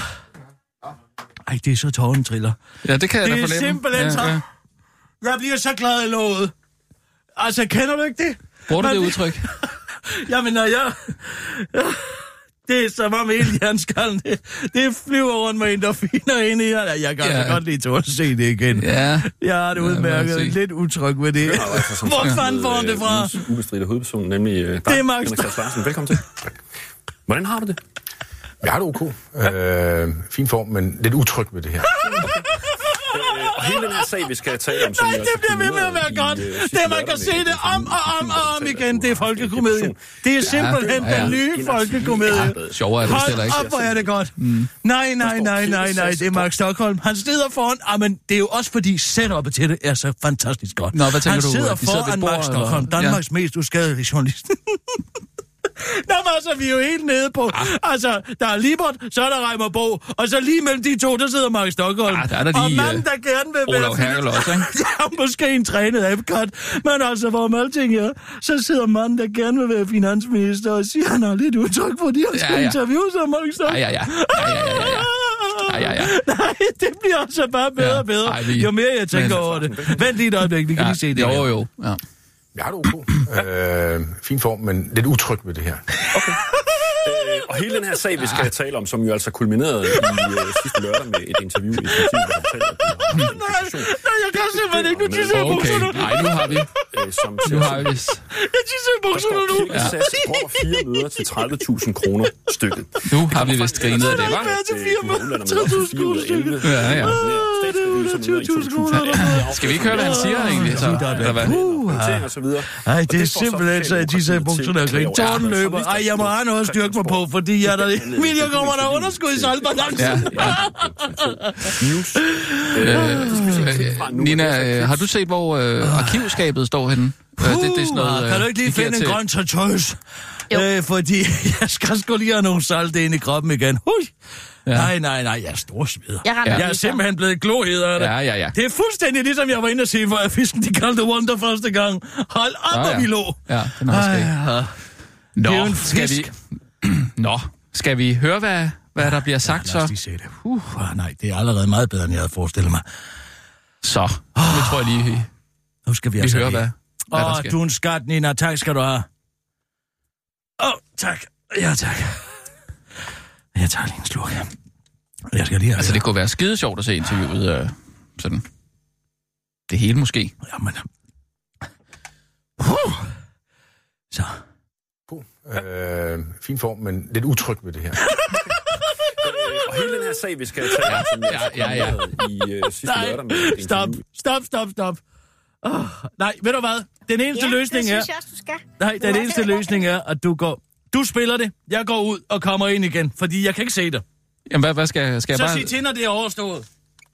Ej, det er så tårnen triller. ja, det kan jeg Det da er fornemme. simpelthen så... Jeg bliver så glad i låget. Altså, kender du ikke det? Bruger du det udtryk? Jamen, når jeg... Det er som om hele jernskallen, det, det flyver rundt med endorfiner ind i her. Jeg kan Ja. ja. godt lide til at se det igen. Ja. Jeg har det Ja, udmærket. se. Lidt utryg ved det. Hvor fanden får han det fra? Ugens ubestridte hovedperson, nemlig øh, dig, Det er Max. Larsen. Velkommen til. Hvordan har du det? Jeg har det ok. Øh, fin form, men lidt utryg ved det her. Øh, hele den her sag, vi skal tale om, Nej, det altså bliver ved med at være godt. i, øh, sidste Det er, man kan se et det om og om og der om igen. Det er du folkekomedie. Det er simpelthen ja, ja. den nye folkekomedie. Sjovere er det heller ikke. Hold op, hvor er det godt. Nej, nej, nej, nej, nej, det er Mark Stockholm. Han sidder foran... Ah, men det er jo også fordi setup'et til det er så fantastisk godt. Nå, hvad tænker Han du, sidder ved foran Mark Stockholm? Danmarks mest uskadelige journalist. Nå, men altså, vi er jo helt nede på... Ah. Altså, der er Libert, så er der Reimer Bo, og så lige mellem de to, der sidder Mark Stockholm. Ah, der er der og lige, manden, øh, der gerne vil være... Olav Herkel også, ikke? ja, måske en trænet Epcot. Men altså, hvor med alting er, så sidder manden, der gerne vil være finansminister, og siger, han har lidt udtryk, fordi han skal Ja, ja. interviewe sig, Mark Stockholm. ja, ja. Ja, ja, ja, ja. Ja, ja, ja. Nej, det bliver altså bare bedre Ja. og bedre, Ej, vi- jo mere jeg tænker Men- over det. Vent lige et øjeblik, vi kan ja. lige se det Jo, her. jo. Ja. Jeg har det ok. Øh, fin form, men lidt utryg ved det her. Øh, og hele den her sag, vi skal tale om, som jo altså kulminerede i øh, sidste lørdag med et interview i Politiken, der fortæller, at du har haft en Nej, nej, jeg kan simpelthen ikke. Nu tisser jeg i Okay, bukserne. nej, nu har vi, øh, som nu har vi. Jeg tisser i Der bukserne nu. står Kirkesas over fire møder til 30.000 kroner stykket. Nu har vi vist grinet af det, er til fire møder? 30.000 kroner stykket. Ja, ja. Det 20.000 kroner. Skal vi ikke høre, hvad han siger egentlig? Så, eller hvad? Uh, prioritering og så videre. Ej, det er simpelthen så, at de sagde bukserne og grine. Tårnen løber. Ej, jeg må have noget styrke mig på, fordi jeg der... Vil jeg kommer der underskud i salgbalancen? Ja, News. Øh, Nina, øh, har du set, hvor øh, arkivskabet står henne? Øh, det, det er sådan noget, øh, kan du ikke lige finde en til- grøn tortøs? Øh, fordi jeg skal sgu lige have nogle salte ind i kroppen igen. Hui. Ja. Nej, nej, nej, jeg er storsmider. Jeg jeg er simpelthen blevet glohed af det. Ja, ja, ja. Det er fuldstændig ligesom jeg var inde og se, hvor jeg fisken de kaldte Wonder første gang. Hold op, hvor ja. vi lå. Ja, den skæg. Ej, Nå, Det er jo en skal vi... Nå, skal vi høre, hvad, hvad der bliver sagt Lad os så? lige se det. Uh, ah, nej, det er allerede meget bedre, end jeg havde forestillet mig. Så, nu tror jeg lige, Nu skal vi, vi altså hører, lige- hvad, hvad der Åh, sker. du er en skat, Nina. Tak skal du have. Åh, oh, tak. Ja, tak. Jeg tager lige en slurk. Jeg skal lige have Altså, det kunne være skide sjovt at se interviewet øh, sådan. Det hele måske. Jamen. Uh. Så. God. Øh, fin form, men lidt utryg ved det her. Og hele den her sag, vi skal tale om, som Ja, ja, ja. i øh, sidste Nej, lørdag med et stop, stop, stop, stop. Oh, nej, ved du hvad? Den eneste løsning er... også, du skal. Nej, den eneste løsning er, at du går... Du spiller det, jeg går ud og kommer ind igen, fordi jeg kan ikke se det. Jamen, hvad, hvad skal, skal jeg Så bare... sig til, når det er overstået.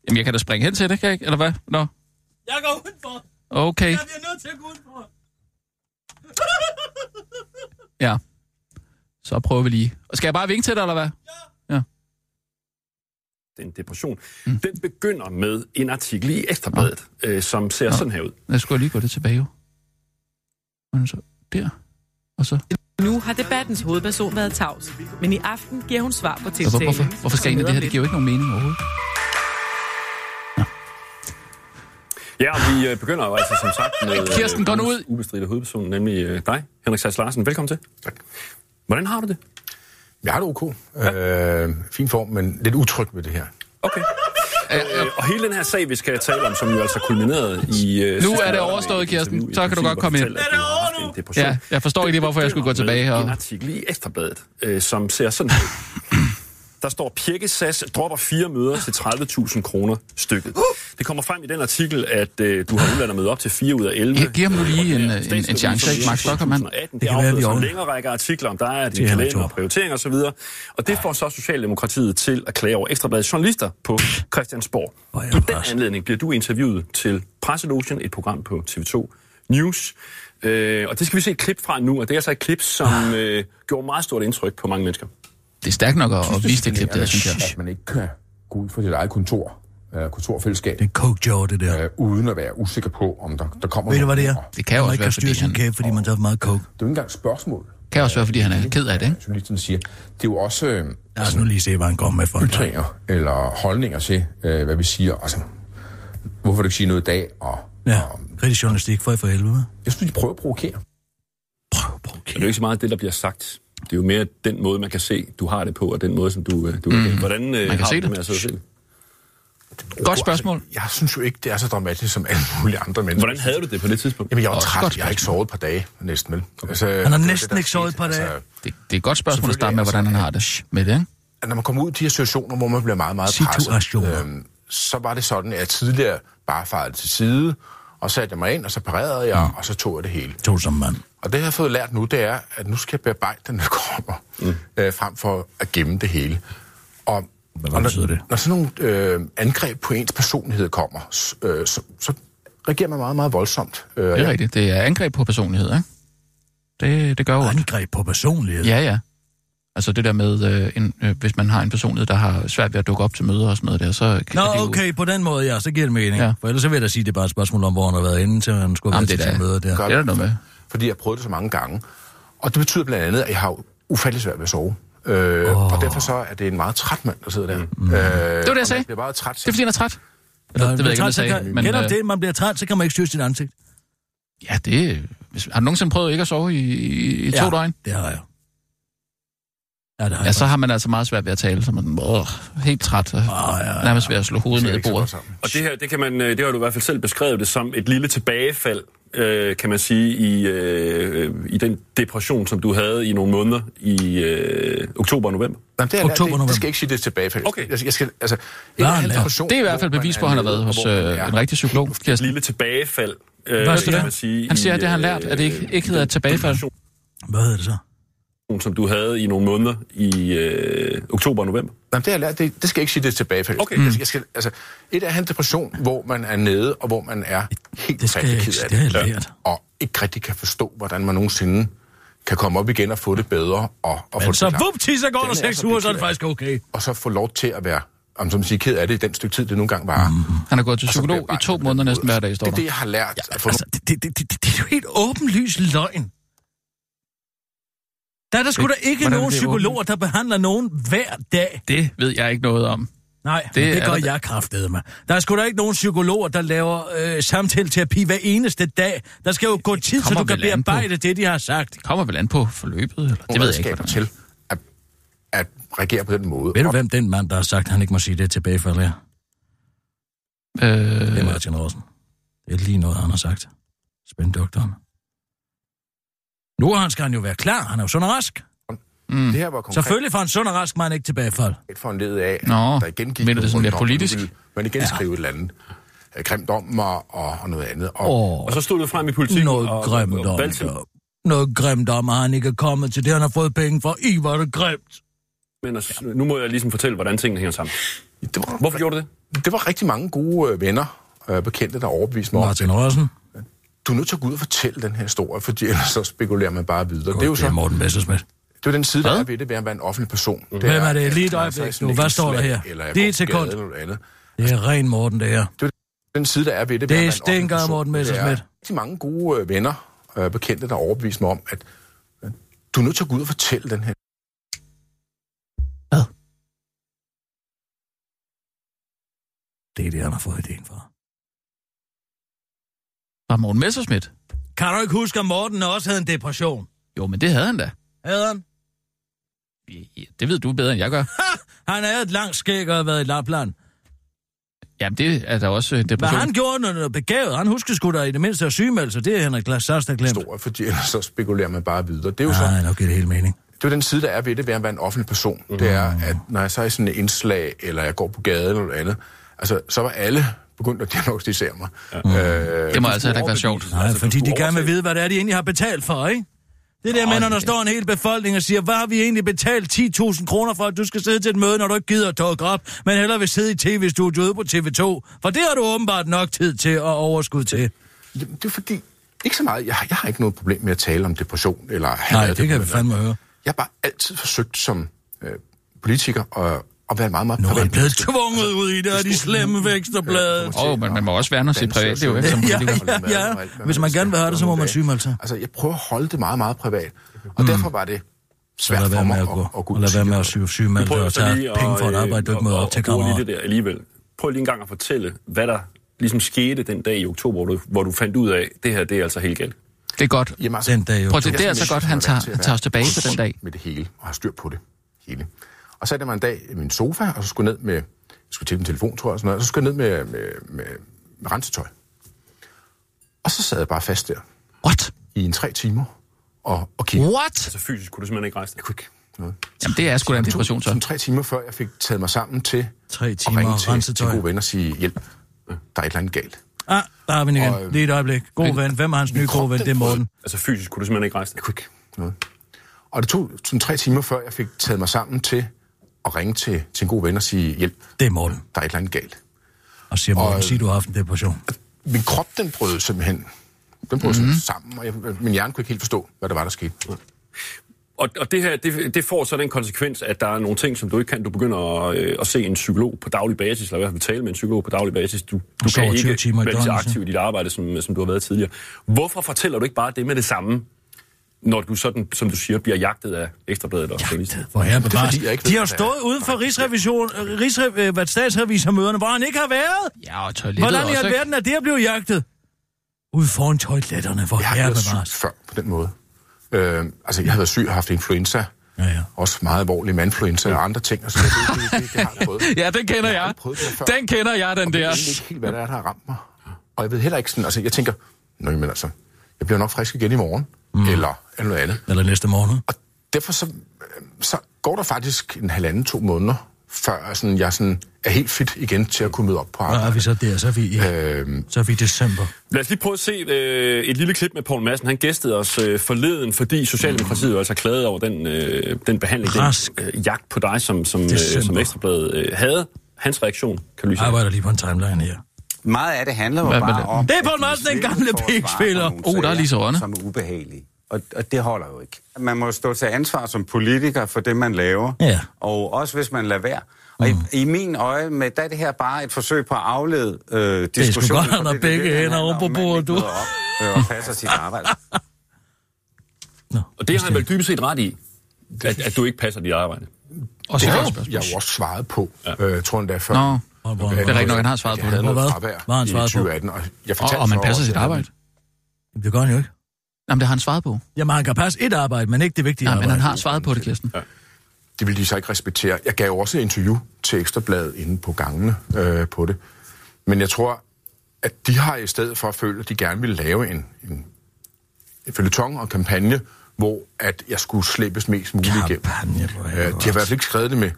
Jamen, jeg kan da springe hen til det, kan jeg ikke? Eller hvad? Nå, Jeg går udenfor. okay. Jeg bliver nødt til at gå udenfor. Ja. Så prøver vi lige. Og Skal jeg bare vinke til dig, eller hvad? Den depression, mm. den begynder med en artikel i Ekstrabladet, øh, som ser Nå. sådan her ud. Jeg skulle lige gå det tilbage, jo. Men så der. Og så... Nu har debattens hovedperson været tavs, men i aften giver hun svar på tiltalen. hvorfor, hvorfor skal egentlig det her? Det giver jo ikke nogen mening overhovedet. Ja, og vi øh, begynder jo altså som sagt med Kirsten, gå nu ugens ud. ubestridte hovedperson, nemlig øh, dig, Henrik Sass Larsen. Velkommen til. Tak. Hvordan har du det? Jeg har det ok. Øh, fin form, men lidt utryg ved det her. Okay. Øh, og hele den her sag, vi skal tale om, som jo altså kulminerede i... Øh, Nu er det lørdag overstået, med et Kirsten. Så kan du godt komme ind. Ja, jeg forstår ikke lige, hvorfor jeg skulle gå tilbage her. En artikel i Ekstrabladet, øh, som ser sådan ud. Der står, Pirke SAS dropper fire møder til 30.000 kroner stykket. Det kommer frem i den artikel, at øh, du har udladt at møde op til 4 ud af 11. Giv- giv ham lige en, øh, en- en chance, ikke? Han- 2018. Det Det er affødt som en længere række artikler om dig, din er kalender og prioritering osv. Og det får så Socialdemokratiet til at klage over Ekstrabladets journalister på Christiansborg. I den anledning bliver du interviewet til Presselogen, et program på TV2 News. Øh, og det skal vi se et klip fra nu, og det er altså et klip, som øh, gjorde meget stort indtryk på mange mennesker. Det er stærkt nok at, at vise det klip, der, synes jeg. At man ikke kan gå ud fra sit eget kontor, øh, kontorfællesskab, Det er coke det der. øh, uden at være usikker på, om der, der kommer Ved du, hvad det er? Det kan jo også ikke være, fordi han, kæbe, fordi man tager for meget coke. Det er jo ikke engang et spørgsmål. kan også være, fordi han er ked af det, ikke? Journalisten siger. Det er jo også øh, Lad os nu lige se, hvad han går med for. ytringer eller holdninger til, øh, hvad vi siger. Altså, hvorfor du ikke sige noget i dag? Og, Ja, og kritisk journalistik, for I for helvede. jeg synes, de prøver at provokere. Prøv, prøv, Det er jo ikke så meget det, der bliver sagt. Det er jo mere den måde, man kan se, du har det på, og den måde, som du, øh, du mm. Hvordan øh, kan har se du det. med at sidde? Godt spørgsmål. Jeg synes jo ikke, det er så dramatisk som alle mulige andre mennesker. Hvordan havde du det på det tidspunkt? Jamen, jeg var Også træt. godt Jeg har ikke sovet et par dage, næsten vel. Altså, Han har næsten det, ikke sovet et par dage. Altså, Det, det er et godt spørgsmål at starte med, hvordan han har det med det, ikke? at når man kommer ud i de her situationer, hvor man bliver meget, meget presset, øhm, så var det sådan, at jeg tidligere bare farede til side, og satte jeg mig ind, og så parerede jeg, mm. og så tog jeg det hele. To som mand. Og det, jeg har fået lært nu, det er, at nu skal jeg bearbejde den, der kommer, mm. øh, frem for at gemme det hele. Og, Hvad og betyder når, det? når sådan nogle øh, angreb på ens personlighed kommer, øh, så, så reagerer man meget, meget voldsomt. Øh, Det er rigtigt. Det er angreb på personlighed, ikke? Det, det gør jo. Angreb på personlighed. Ja, ja. Altså det der med, øh, en, øh, hvis man har en personlighed, der har svært ved at dukke op til møder og sådan noget der, så kan Nå, det jo... okay, på den måde, ja, så giver det mening. Ja. Ja. For ellers så vil jeg da sige, at det er bare et spørgsmål om, hvor han har været inde, til han skulle Jamen, være det til er sin da- møde der. Gør Det er der noget med. Fordi jeg har prøvet det så mange gange. Og det betyder blandt andet, at jeg har ufattelig svært ved at sove. Øh, oh. Og derfor så er det en meget træt mand, der sidder der. Mm. Øh, det det, jeg sagde. bliver meget træt. Det er fordi, han er træt. Eller, Nå, det ved jeg ikke, om jeg sagde. kan, Men, kender øh, det? Man bliver træt, så kan man ikke styre sit ansigt. ja, det... Hvis, har du nogensinde prøvet ikke at sove i, i, i to ja, døgn? det har jeg. Ja, det har Ja, jeg. så har man altså meget svært ved at tale, så man åh, helt træt og Åh, ja, ja. nærmest ved at slå hovedet Det er ned i bordet. Og det her, det, kan man, øh, det har du i hvert fald selv beskrevet det som et lille tilbagefald, øh, kan man sige, i, øh, i den depression, som du havde i nogle måneder i øh, oktober og november. Jamen, det, er, Oktober, det, det skal ikke sige, det tilbagefald. Okay. Jeg, jeg skal, altså, en depression, Det er i hvert fald bevis på, at han har været hos øh, en rigtig psykolog, Et lille tilbagefald Øh, Hvad det man sige Han siger, at det har han lært, at det ikke, ikke hedder et tilbagefald. Hvad hedder det så? som du havde i nogle måneder i øh, oktober og november. Jamen, det, har jeg lært, det, det skal jeg ikke sige, det er tilbagefald. Okay. Skal, jeg skal, altså, et er en depression, hvor man er nede, og hvor man er helt Det rigtig ked af det har jeg lært. Og ikke rigtig kan forstå, hvordan man nogensinde kan komme op igen og få det bedre. Og, og få Men det så vupti, så går der er seks uger, så er det faktisk okay. Og så få lov til at være, om som siger, ked af det i den stykke tid, det nogle gange var. Mm. Han har gået til psykolog i to måneder næsten hver dag, står Det er det, jeg har lært. Ja, at få Altså, det, det, det, det, det er jo helt åbenlyst løgn. Der er der sgu da ikke Hvordan nogen det psykologer, der behandler nogen hver dag. Det ved jeg ikke noget om. Nej, Det det, er gør der- jeg kraftedeme med. Der er sgu da ikke nogen psykologer, der laver øh, samtaleterapi hver eneste dag. Der skal jo gå tid, så du kan bearbejde det, de har sagt. Det kommer vel an på forløbet, eller? Det ved jeg ikke, hvordan til at, at reagere på den måde. Ved du, hvem den mand, der har sagt, at han ikke må sige det tilbage for er? Øh, Det er Martin Rossen. Det er lige noget, han har sagt. Spænd doktoren. Nu han skal han jo være klar. Han er jo sund og rask. Mm. Det her var konkret Selvfølgelig får han sund og rask, man ikke tilbagefald. foranledet af, Nå, der igen gik du nogle sådan om, politisk? ville Man igen ja. skrive et eller andet øh, grimt om og, og noget andet. Og, Åh, Og så stod du frem i politikken noget og, grimt og, og om det. Noget grimt om, at han ikke er kommet til det, han har fået penge for. I var det grimt. Men altså, nu må jeg ligesom fortælle, hvordan tingene hænger sammen. det, var, Hvorfor gjorde du det? det var rigtig mange gode øh, venner, øh, bekendte, der overbeviste mig om, Martin Rossen. Du er nødt til at gå ud og fortælle den her historie, fordi ellers så spekulerer man bare videre. det er jo det så er Morten Messersmith. det er den side, der Hvad? er ved det, ved at være en offentlig person. Det Hvem er det? Lige et øjeblik så er sådan nu. Hvad står der her? Eller jeg Lige et sekund. eller noget andet. Det er ren Morten, det her. Den side, der er ved det, Det er person. Morten Det er Messerschmidt. rigtig mange gode øh, venner, øh, bekendte, der overbeviste mig om, at du er nødt til at gå ud og fortælle den her Det er det, han har fået ideen for. Var Morten Messerschmidt? Kan du ikke huske, at Morten også havde en depression? Jo, men det havde han da. Havde han? Ja, Det ved du bedre, end jeg gør. Han havde et langt skæg og havde været i Lapland. Jamen, det er da også en Men depression. han gjorde noget begavet. Han husker sgu da i det mindste at sygemelde sig. Det er Henrik Glas Sars, der glemt. historie, fordi ellers så spekulerer man bare videre. Det er jo Nej, så, Ah, nok giver det hele mening. det er den side, der er ved det, ved at være en offentlig person. Det er, at når jeg så er i sådan et indslag, eller jeg går på gaden eller noget andet, altså, så var alle begyndt at diagnostisere mig. Ja. Øh, Det må altså ikke være sjovt. Nej, Altså, fordi de gerne vil vide, hvad det er, de egentlig har betalt for, ikke? Det er der med, når der står en hel befolkning og siger, hvad har vi egentlig betalt 10.000 kroner for, at du skal sidde til et møde, når du ikke gider at tog op, men hellere vil sidde i tv-studiet på TV2. For det har du åbenbart nok tid til og overskud til. det, det er fordi, ikke så meget, jeg, har- jeg har ikke noget problem med at tale om depression, eller Nej, været det kan vi fandme høre. Jeg har bare altid forsøgt som øh, politiker at, at være meget, meget Nu er han privat blevet tvunget ud i det, og de slemme vækstblade. Øh, Åh, oh, men man må også værne om sit privatliv, ikke? Som Ja, ja, ja. Hvis man gerne vil have det, så må man sygemelde sig. Altså, jeg prøver at holde det meget, meget privat. Og derfor var det svært for være mig med at, gå. at, gå Og lad være med at syge sygemelde prøver og tage lige penge for et at, arbejde, du ikke møder og- op til og kammerat. det der alligevel. Prøv lige en gang at fortælle, hvad der ligesom skete den dag i oktober, hvor du, hvor du fandt ud af, at det her det er altså helt galt. Det er godt. Jamen, altså, Den dag jo. Prøv at jeg det er er altså godt, han tager, er tager os til tilbage være på den dag. Med det hele, og har styr på det hele. Og så satte jeg mig en dag i min sofa, og så skulle jeg ned med, jeg skulle til min telefon, tror jeg, og sådan noget, og så skulle jeg ned med, med, med, med rensetøj. Og så sad jeg bare fast der What? i en tre timer og, og kiggede. What? Altså fysisk kunne du simpelthen ikke rejse dig. Jeg kunne ikke noget. Jamen, det er sgu da en Det depression, så. sådan tre timer før, jeg fik taget mig sammen til Tre at timer ringe til, til rensetøj. gode venner og sige, hjælp, der er et eller andet galt. Ah, der har vi igen. Og, øh, Lige et øjeblik. God ven. Hvem er hans nye gode ven? Det er Morten. Altså fysisk kunne du simpelthen ikke rejse dig. Jeg kunne ikke noget. Og det tog sådan tre timer før, jeg fik taget mig sammen til at ringe til, til en god ven og sige, hjælp, Det er Morten. der er et eller andet galt. Og siger Morten, Og- sig du har haft en depression. Min krop, den brød simpelthen den brød Mhm. mm-hmm. sammen, og jeg, min hjerne kunne ikke helt forstå, hvad der var, der skete. Og, og det her, det, det får så den konsekvens, at der er nogle ting, som du ikke kan. Du begynder at, øh, at se en psykolog på daglig basis, eller i hvert fald tale med en psykolog på daglig basis. Du, du kan 20 ikke timer i være så aktiv i dit arbejde, som, som du har været tidligere. Hvorfor fortæller du ikke bare det med det samme, når du sådan, som du siger, bliver jagtet af Ekstrabladet og journalister? For herre Det er bevares. jeg ved, De har det stået uden for rigsrevision, rigsre, øh, hvad, statsrevisormøderne, hvor han ikke har været. Ja, og toilettet Hvordan i alverden er det at blive jagtet? Ude foran toiletterne, hvor Jeg har herre ikke været syg bevares. før på den måde. Øh, altså, jeg har været syg og haft influenza. Ja, ja. Også meget alvorlig mandfluenza og andre ting. Og så det, det, det, det, har jeg prøvet. Ja, den kender Jeg har jeg. det. Den kender jeg, den Og jeg der. ved egentlig ikke helt, hvad det er, der har ramt mig. Og jeg ved heller ikke sådan, altså jeg tænker, Nå, men altså, jeg bliver nok frisk igen i morgen, mm. eller, eller noget andet. Eller næste morgen. Og derfor så, øh, så går der faktisk en halvanden, to måneder, før sådan, jeg sådan er helt fit igen til at kunne møde op på arbejde. er vi så der? Så er vi i, Øhm, så er vi i december. Lad os lige prøve at se øh, et lille klip med Poul Madsen. Han gæstede os øh, forleden, fordi Socialdemokratiet jo altså klagede over den, øh, den behandling, Rask. den øh, jagt på dig, som, som, øh, December. som Ekstrabladet øh, havde. Hans reaktion, kan du lige Jeg se. arbejder lige på en timeline her. Meget af det handler jo Hvad- bare hvad- om... Det er de Madsen, den gamle på nogle Oh, der er sager, Lise Rønne. Som er ubehagelige. Og, og det holder jo ikke. Man må stå til ansvar som politiker for det, man laver. Ja. Og også hvis man lader være. Og i, i min øje, med, der er det her bare et forsøg på at aflede øh, sgu diskussionen. godt, for når det, begge det, det hænder oven på bordet, du. op, øh, og passer sit arbejde. Og det har han vel dybest set ret i, at, at du ikke passer dit arbejde. Og så det er har jeg, jo også svaret på, ja. øh, tror jeg endda før. Nå, Og hvor- det er rigtigt nok, han har svaret på jeg det. noget Hvad? Hvad har han svaret på? 2018, og jeg Og, fortalte og man passer sit arbejde. Det gør han jo ikke. Jamen, det har han svaret på. Jamen, han kan passe et arbejde, men ikke det vigtige Ja, men arbejde. han har svaret på det, Kirsten. Det ville de så ikke respektere. Jeg gav også et interview til Ekstrabladet inde på gangene øh, på det. Men jeg tror, at de har i stedet for at føle, at de gerne ville lave en, en, en følgetong og kampagne, hvor at jeg skulle slippes mest muligt igennem. Kampagne, hvor Øh, de har i hvert fald ikke skrevet det med,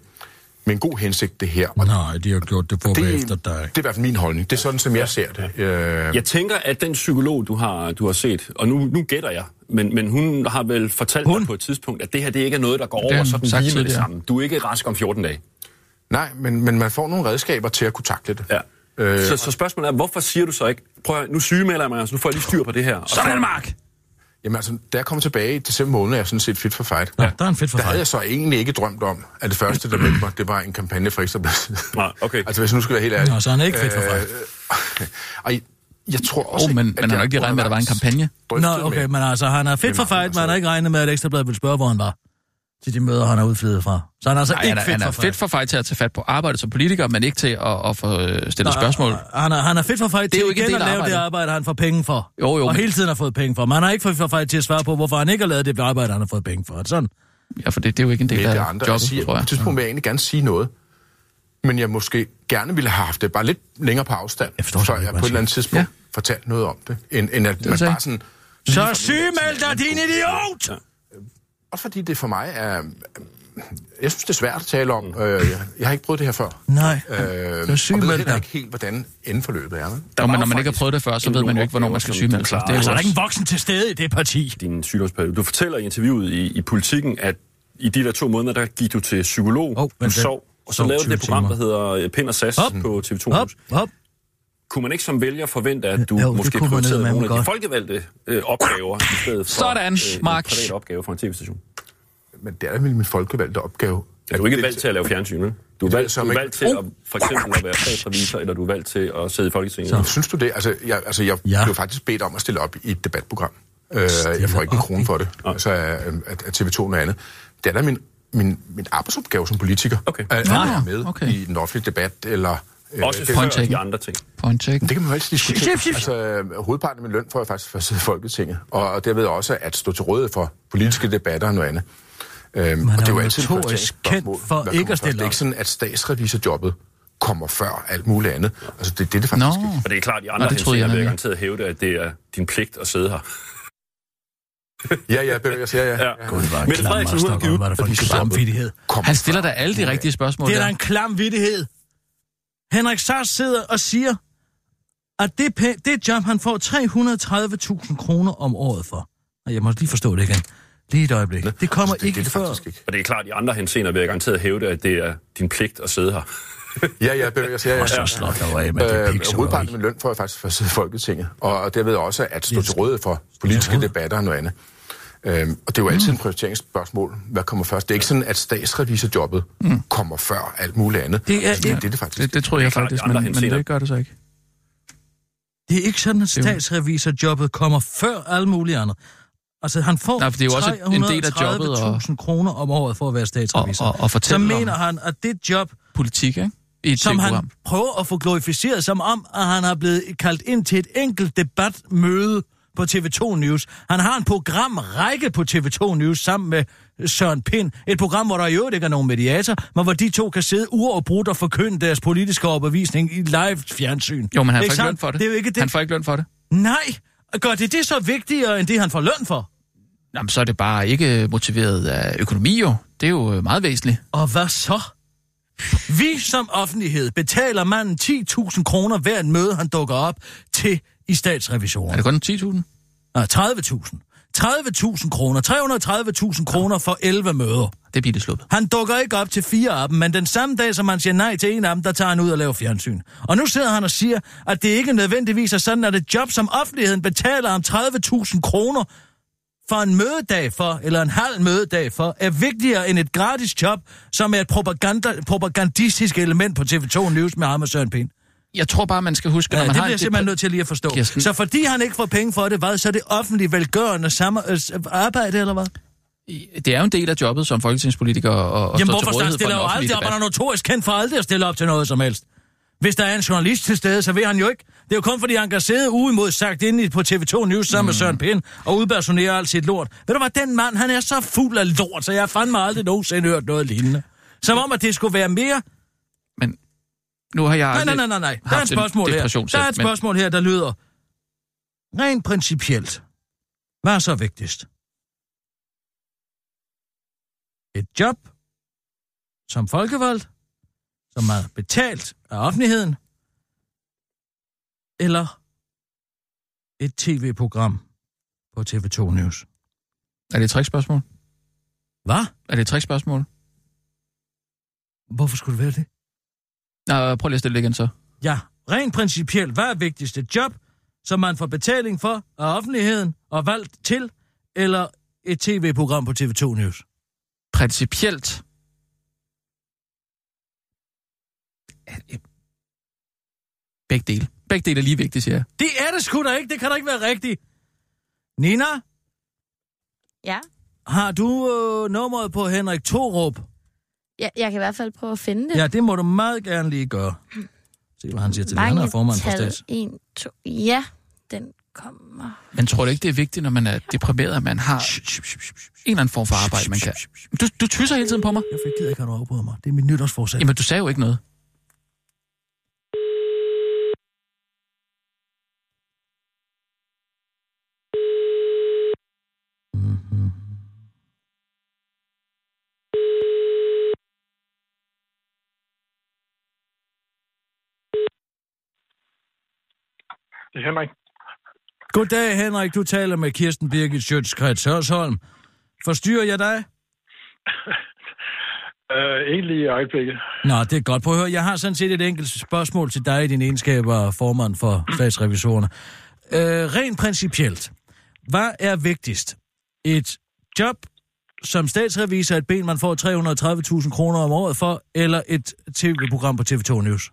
med en god hensigt, det her. Og Nej, de har gjort det for det, det efter dig. er i hvert fald min holdning. Det er sådan, som jeg ser det. Øh, Jeg tænker, at den psykolog, du har, du har set, og nu, nu gætter jeg, men, men hun har vel fortalt Hun? dig på et tidspunkt, at det her det ikke er noget, der går over hun sådan lige med det samme. Du er ikke rask om 14 dage. Nej, men, men man får nogle redskaber til at kunne takle det. Ja. Øh, Så, så spørgsmålet er, hvorfor siger du så ikke, prøv at, nu sygemelder jeg mig, så nu får jeg lige styr på det her. Og Sådan det, Mark! Jamen altså, da jeg kom tilbage i december måned, er jeg sådan set fit for fight. Ja, der er en fedt for Der havde fejl. jeg så egentlig ikke drømt om, at det første, der meldte mig, det var en kampagne for Ekstrabladet. Nej, okay. altså, hvis jeg nu skal være helt ærlig. Nå, så er han ikke fedt for fejl. Øh, og jeg tror også, Oh, men, at men han har ikke regnet med, at der var en kampagne. Nå, okay, med- men altså, han er med for fejl, men han har ikke regnet med, at Ekstrabladet ville spørge, hvor han var. Til de møder, han er udflyttet fra. Så han er altså Nej, ikke han er, fedt han er for fejl. fedt for fejl til at tage fat på arbejde som politiker, men ikke til at, at få øh, stillet spørgsmål. Han er, han er fedt for fejl Det til er jo ikke en igen at af lave det arbejde, han får penge for. Jo, jo, Og men- hele tiden har fået penge for. Men han har ikke fedt for fejl til at svare på, hvorfor han ikke har lavet det arbejde, han har fået penge for. Er Sådan. Ja, for det, det er jo ikke en del Det er det af andre. Jeg jobbet, siger, tror på jeg. et tidspunkt vil jeg egentlig gerne sige noget, men jeg måske gerne ville have haft det bare lidt længere på afstand, Jeg forstår simpelthen jeg ikke, på et eller andet tidspunkt Ja. fortalte noget om det, end, end at man bare sådan... Så sygemeld dig, din idiot! Også fordi det for mig er... Jeg synes, det er svært at tale om. Øh, jeg, jeg har ikke prøvet det her før. Nej, Øh, så og ved heller ikke helt, hvordan endforløbet er. vel? Nå, men når man ikke har prøvet det før, så ved man jo ikke, hvornår man skal sygemelde sig. Det er Altså, jo er der også... ikke en voksen til stede i det parti? din sygdomsperiode. Du fortæller i interviewet i, i Politiken, at i de der to måneder, der gik du til psykolog, oh, du sov, og så Sov lavede du 20 det program, timer. der hedder Pind og Sas Hop. på TV2 Hop, hop. Kunne man ikke som vælger forvente, at du Jo, måske prioriterede nogle af de godt. folkevalgte øh, opgaver, i stedet for Sådan, øh, Mark. en privat opgave fra en tv-station? Men det er da min folkevalgte opgave. Er du ikke valgt til at lave fjernsyn, vel? Du er er valgt, du er ikke- valgt til at, for eksempel at være statsrevisor, eller du er valgt til at sidde i Folketinget. Så. Synes du det? Altså, jeg, altså, jeg Ja. ja. blev faktisk bedt om at stille op i et debatprogram. Øh, jeg får ikke en krone for det, altså af, af, af TV2 og noget andet. Det er da min, min, min arbejdsopgave som politiker. Okay. At, at være med okay. i den offentlige debat, eller... øh, Også det, før point taken. de andre ting. Point taken. det kan man jo altid diskutere. Shif, shif. Altså, øh, hovedparten af min løn får jeg faktisk for at sidde i Folketinget, og, og derved også at stå til rådighed for politiske debatter og noget andet. Øhm, Man og det er jo altid et notorisk kendt for Hvad ikke at stille først? Det er op. ikke sådan, at statsrevisorjobbet kommer før alt muligt andet. Altså, det, det er det faktisk ikke. Og det er klart, at i Nå, andre det henseender vil garanteret hævde, at det er din pligt at sidde her. Ja, ja, siger ja. Ja. ja. Gud, er Mette klam, Frederiksen, hun har givet- Hvad det for en klam vittighed? Kommer han stiller da alle de rigtige spørgsmål Det er da der. en klam vittighed. Henrik Sars sidder og siger, at det, det job, han får 330.000 kroner om året for. Og jeg må lige forstå det igen. Lige et øjeblik. Det kommer Altså, det, ikke det det før. faktisk ikke. Og det er klart, at i andre henseender vil jeg garanteret hævde, at det er din pligt at sidde her. Ja, ja, Bøger, jeg siger ja. Og så slår der af med det Øh, hovedparten af løn får jeg faktisk for at sidde i Folketinget, og, og derved også at stå til rådighed for politiske debatter og noget andet. Øhm, og det er jo altid en prioriteringsspørgsmål. Hvad kommer først? Det er ikke sådan, at statsrevisorjobbet mm. kommer før alt muligt andet. Det er altså, ikke- det, er det faktisk. Det, det tror jeg faktisk, men, men det gør det så ikke. Det er ikke sådan, at statsrevisorjobbet kommer før alle mulige andre. Altså, han får Nej, for det er jo også en del af jobbet og- 330.000 kroner om året for at være statsrevisor. Og- og- og Så om- mener han, at det job, Politik, ikke? I et som han prøver at få glorificeret, som om, at han har blevet kaldt ind til et enkelt debatmøde på TV2 News. Han har en programrække på TV2 News sammen med Søren Pind. Et program, hvor der i øvrigt ikke er nogen mediator, men hvor de to kan sidde uafbrudt og forkynde deres politiske overbevisning i live fjernsyn. Jo, men han får Ikke løn for det. Det er jo ikke det. Han får ikke løn for det. Nej, gør det det så vigtigere, end det, han får løn for? Jamen, så er det bare ikke motiveret af økonomi, jo. Det er jo øh, meget væsentligt. Og hvad så? Vi som offentlighed betaler manden 10.000 kroner hver et møde, han dukker op til i statsrevisionen. Er det kun 10.000? Nej, 30.000. 30.000 kroner. 330.000 kroner for 11 møder. Det bliver det sluppet. Han dukker ikke op til fire af dem, men den samme dag, som han siger nej til en af dem, der tager han ud og laver fjernsyn. Og nu sidder han og siger, at det ikke nødvendigvis er sådan, at et job, som offentligheden betaler ham 30.000 kroner for en mødedag for, eller en halv mødedag for, er vigtigere end et gratis job, som er et propaganda, propagandistisk element på TV2 News med ham og Søren Pind. Jeg tror bare, man skal huske, Ja, når man det har bliver en jeg simpelthen nødt til lige at forstå. Kirsten. Så fordi han ikke får penge for det, hvad, så er det offentligt velgørende samme, øh, arbejde, eller hvad? Det er jo en del af jobbet som folketingspolitiker og, og Jamen til hvorfor for stiller jo aldrig op? Han er notorisk kendt for aldrig at stille op til noget som helst. Hvis der er en journalist til stede, så vil han jo ikke. Det er jo kun fordi, han kan sidde uimod sagt inde på TV2 News sammen mm. med Søren Pind og udpersonere alt sit lort. Ved du hvad, den mand, han er så fuld af lort, så jeg har fandme aldrig nogensinde hørt noget lignende. Som om, at det skulle være mere... Nu har jeg Nej, nej, nej, nej, nej. Der er et spørgsmål her. Der er et men- spørgsmål her, der lyder... Rent principielt. Hvad er så vigtigst? Et job som folkevalgt, som er betalt af offentligheden, eller et tv-program på TV2 News. Er det et trickspørgsmål? Hvad? Er det et trickspørgsmål? Hvorfor skulle det være det? Nå, prøv lige at stille det igen så. Ja, rent principielt, hvad er vigtigst? Et job, som man får betaling for af offentligheden og valgt til, eller et tv-program på TV2 News? Principielt. Begge dele. Begge dele er lige vigtige, siger jeg. Det er det sgu da ikke. Det kan da ikke være rigtigt. Nina, Ja, har du øh, nummeret på Henrik Torup? Jeg, jeg kan i hvert fald prøve at finde det. Ja, det må du meget gerne lige gøre. Se, hvad han siger til det. Han er formand for stats. 1, 2. Ja, den kommer. Men tror du ikke, det er vigtigt, når man er deprimeret, at man har en eller anden form for arbejde, man kan... Du, du tysser hele tiden på mig. Jeg gider ikke, at du afbryder mig. Det er mit nytårsforsæt. Jamen, du sagde jo ikke noget. Det er Henrik. Goddag, Henrik. Du taler med Kirsten Birgit Sjøtskrets Hørsholm. Forstyrrer jeg dig? Uh, egentlig i øjeblikket. Nå, det er godt. Prøv at høre, jeg har sådan set et enkelt spørgsmål til dig i din egenskab af formand for statsrevisorerne. Øh, rent principielt, hvad er vigtigst? Et job som statsrevisor, et ben, man får 330.000 kroner om året for, eller et tv-program på TV2 News?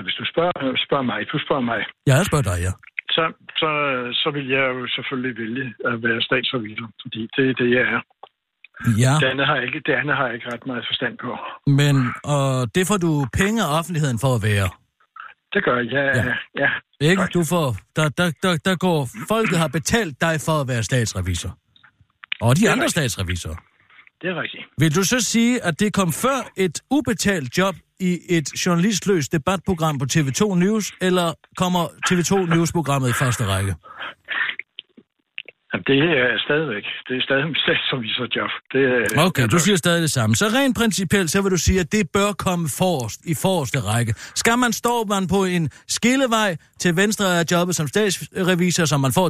Altså, hvis du spørger, spørger mig, du spørger mig, Jeg har spørget dig, ja. så, så, så vil jeg jo selvfølgelig vælge at være statsrevisor, fordi det er det, jeg er. Ja, Det andet har jeg ikke, det andet har jeg ikke ret meget forstand på. men og det får du penge af offentligheden for at være. Det gør jeg, ja. Ja. ja. Ikke? Du får, der, der, der, der går, folket har betalt dig for at være statsrevisor. Og de andre statsrevisorer. Det er rigtigt. Vil du så sige, at det kom før et ubetalt job i et journalistløst debatprogram på TV2 News, eller kommer TV2 News-programmet i første række? Jamen, det er stadigvæk, det er stadig mit statsrevisorjob. Det er, Okay, du siger stadig det samme. Så rent principielt, så vil du sige, at det bør komme forrest, i forreste række. Skal man stå man på en skillevej til venstre af jobbet som statsrevisor, som man får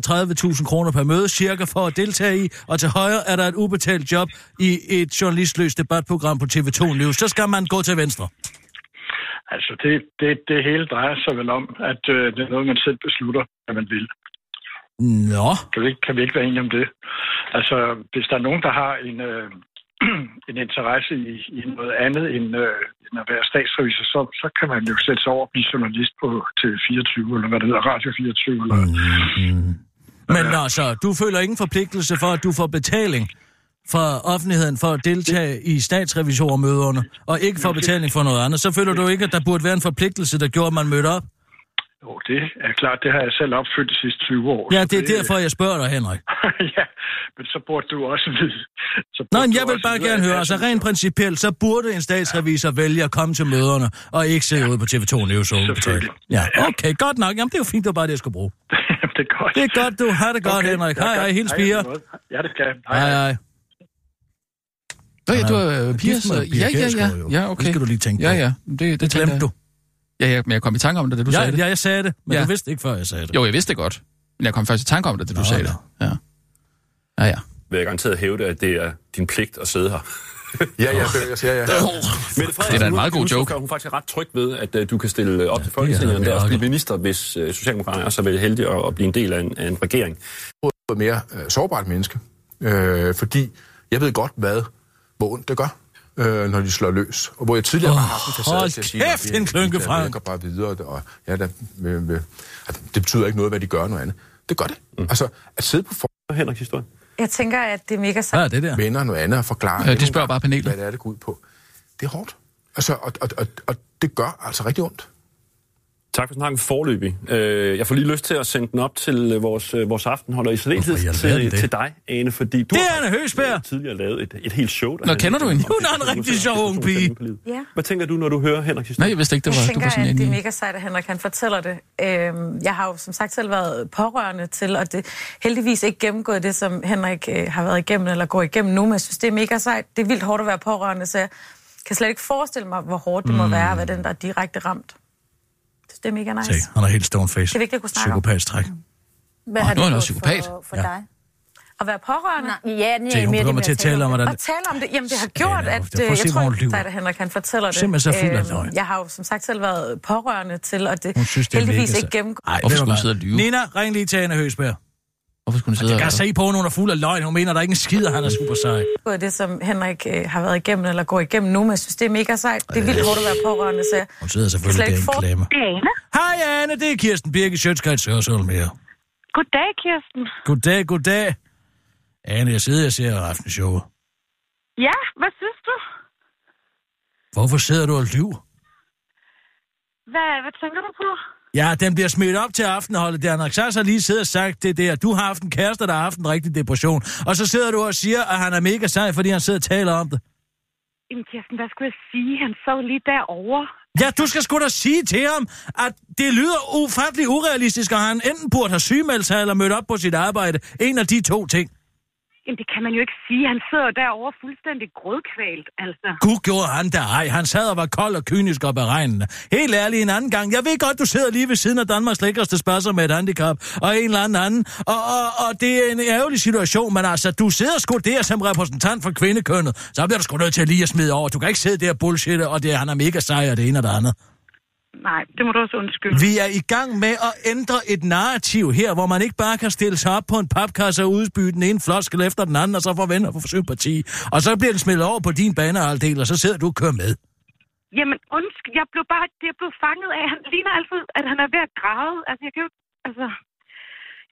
30.000 kroner per møde cirka for at deltage i, og til højre er der et ubetalt job i et journalistløst debatprogram på TV2 News, så skal man gå til venstre. Altså, det, det, det hele drejer sig vel om, at øh, det er noget, man selv beslutter, hvad man vil. Nå. Kan vi, ikke, kan vi ikke være enige om det? Altså, hvis der er nogen, der har en, øh, en interesse i, i noget andet end, øh, end at være statsrevisor, så, så kan man jo sætte sig over og blive journalist på TV24, eller hvad det hedder, Radio 24. Eller, Mm. Men altså, du føler ingen forpligtelse for, at du får betaling fra offentligheden for at deltage i statsrevisormøderne, og ikke får betaling for noget andet, så føler du ikke, at der burde være en forpligtelse, der gjorde, at man mødte op? jo, det er klart, det har jeg selv opfyldt de sidste 20 år. Ja, det er derfor, jeg spørger dig, Henrik. ja, men så burde du også vide. Så Nå, men jeg vil bare gerne høre, altså rent principielt, så burde en statsrevisor vælge at komme til møderne, og ikke sidde ude på TV2 News og. Ja, okay, godt nok. Jamen, det er jo fint, det var bare det, jeg skulle bruge. det er godt. Det er godt, du. Har det godt, Okay, Henrik. ja, Hej, hej. Hils Hej, piger. Ja, det skal jeg. Hej, hej. Nå ja, du er er øh, Pia Ja, ja, ja. Ja, okay. Det skal du lige tænke Ja, på. ja. Det, det, Det tænker glemte jeg. du. Ja, ja, men jeg kom i tanke om det, da du ja, sagde det. Ja, jeg sagde det, men Ja. du vidste ikke, før jeg sagde det. Jo, jeg vidste det godt. Men jeg kom først i tanke om det, da du Nå, sagde nå. det. Ja. Ja, ja. Vil jeg garanteret hævde, at det er din pligt at sidde her. Ja, ja, det, jeg siger, ja. Mette Det er da en meget god joke. Hun er faktisk ret tryg ved, at uh, du kan stille øh, op til Folketinget, og det er også blive minister, hvis uh, Socialdemokraterne er så vel heldige at, at blive en del af en, af en regering. et mere øh, sårbart menneske. Øh, fordi jeg ved godt, hvad, hvor ondt det gør, øh, når de slår løs. Og hvor jeg tidligere har haft en facade til at sige, kæft, at en de Frank. virker bare videre, og ja, der, med, med, at det betyder ikke noget, hvad de gør noget andet. Det gør det. Mm. Altså, at sidde på for Henriks historie. Jeg tænker, at det er mega sejt. er det der? venner noget andet og forklare, Øh, de spørger bare panelet. hvad det er, det går ud på. Det er hårdt. Altså, og, og, og, og det gør altså rigtig ondt. Tak for snakken forløbig. Øh, jeg får lige lyst til at sende den op til øh, vores, øh, vores aftenholder i særdeleshed til, til dig, Ane, fordi du Det er har Anne tidligere lavet et, et helt show. der Nå, kender du hende? Hun er en rigtig sjov ung pige. Ja. Hvad tænker du, når du hører Henriks historie? Nej, jeg vidste ikke, det var, Jeg du var tænker, sådan at det er mega sejt, at Henrik han fortæller det. Øhm, jeg har jo som sagt selv været pårørende til, og det heldigvis ikke gennemgået det, som Henrik øh, har været igennem eller går igennem nu, men jeg synes, det er mega sejt. Det er vildt hårdt at være pårørende, så jeg kan slet ikke forestille mig, hvor hårdt det må Mm. være at være den, der er direkte ramt. Det er mega nice. Se, han er helt stone face. Det er vigtigt at kunne snakke om. Psykopatstræk. Hvad Åh, har er det også gjort psykopat. For, for Ja. dig? At være pårørende? Nej, ja, nej, Se, hun mere det kommer til at tale om, hvordan... Og tale om det. Jamen, det har gjort, Ja, at... det er- prøv at øh, se, jeg hvor hun tror, lyver. at Henrik han fortæller det. Simpelthen så fuld af Øhm, løgn. Jeg har jo som sagt selv været pårørende til, og det Hun synes, det heldigvis ikke sejt. gennemgået. Ej, Hvorfor du skulle hun sidde og lyve? Nina, ring lige til Anne Høgsberg. Hvorfor skulle hun sidde Jeg kan og... se på, at hun er fuld af løgn. Hun mener, der er ikke en skid, og han er super sej. det, som Henrik øh, har været igennem eller går igennem nu, men jeg synes, det er mega sejt. Det er vildt hårdt at være pårørende, så jeg Hun sidder selvfølgelig ikke en for... klemme. Det er Ane. Hej Anne, det er Kirsten Birke Sjøtskreds Hørsholm her. Goddag, Kirsten. Goddag, goddag. Anne, jeg sidder og ser aftenshowet. Ja, hvad synes du? Hvorfor sidder du og lyver? Hvad, hvad tænker du på? Ja, den bliver smidt op til aftenholdet. Der Henrik Sass har lige siddet og sagt det der. Du har haft en kæreste, der har haft en rigtig depression. Og så sidder du og siger, at han er mega sej, fordi han sidder og taler om det. Jamen, Kirsten, hvad skulle jeg sige? Han sad lige derovre. Ja, du skal sgu da sige til ham, at det lyder ufattelig urealistisk, og han enten burde have sygemeldt sig eller mødt op på sit arbejde. En af de to ting. Jamen, det kan man jo ikke sige. Han sidder derovre fuldstændig grødkvalt, altså. Gud gjorde han der ej. Han sad og var kold og kynisk og beregnende. Helt ærligt en anden gang. Jeg ved godt, du sidder lige ved siden af Danmarks lækreste spørgsmål med et handicap og en eller anden anden. Og, og, og det er en ærgerlig situation, men altså, du sidder sgu der som repræsentant for kvindekønnet. Så bliver du sgu nødt til at lige at smide over. Du kan ikke sidde der og bullshitte, og det, han er mega sej og det ene og det andet. Nej, det må du også undskylde. Vi er i gang med at ændre et narrativ her, hvor man ikke bare kan stille sig op på en papkasse og udspyde den ene floskel efter den anden, og så forventer for sympati. Og så bliver den smidt over på din banehalvdel, og så sidder du og kører med. Jamen, undskyld, jeg blev bare jeg blev fanget af, han ligner altid, at han er ved at græde. Altså, jeg kan jo, altså,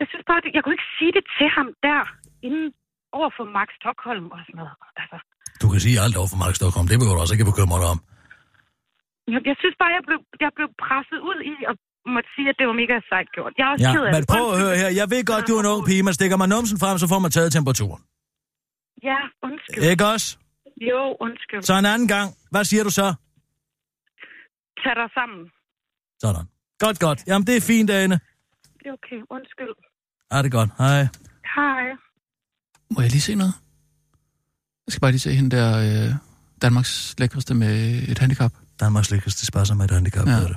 jeg synes bare, jeg kunne ikke sige det til ham der, inden over for Max Stockholm og sådan noget. Altså, Du kan sige alt over for Mark Stockholm, det behøver du også ikke bekymre dig om. Jeg, synes bare, jeg blev, jeg blev presset ud i at måtte sige, at det var mega sejt gjort. Jeg er også Ja, ked af men det. prøv at høre her. Jeg ved godt, du er en ung pige. Man stikker man numsen frem, så får man taget temperaturen. Ja, undskyld. Ikke også? Jo, undskyld. Så en anden gang. Hvad siger du så? Tag dig sammen. Sådan. Godt, godt. Jamen, det er fint, Ane. Det er okay, undskyld. Ja, det er godt. Hej. Hej. Må jeg lige se noget? Jeg skal bare lige se hende der, øh, Danmarks lækreste med et handicap. Danmarks lækreste spasser med et handicap, Ja. det.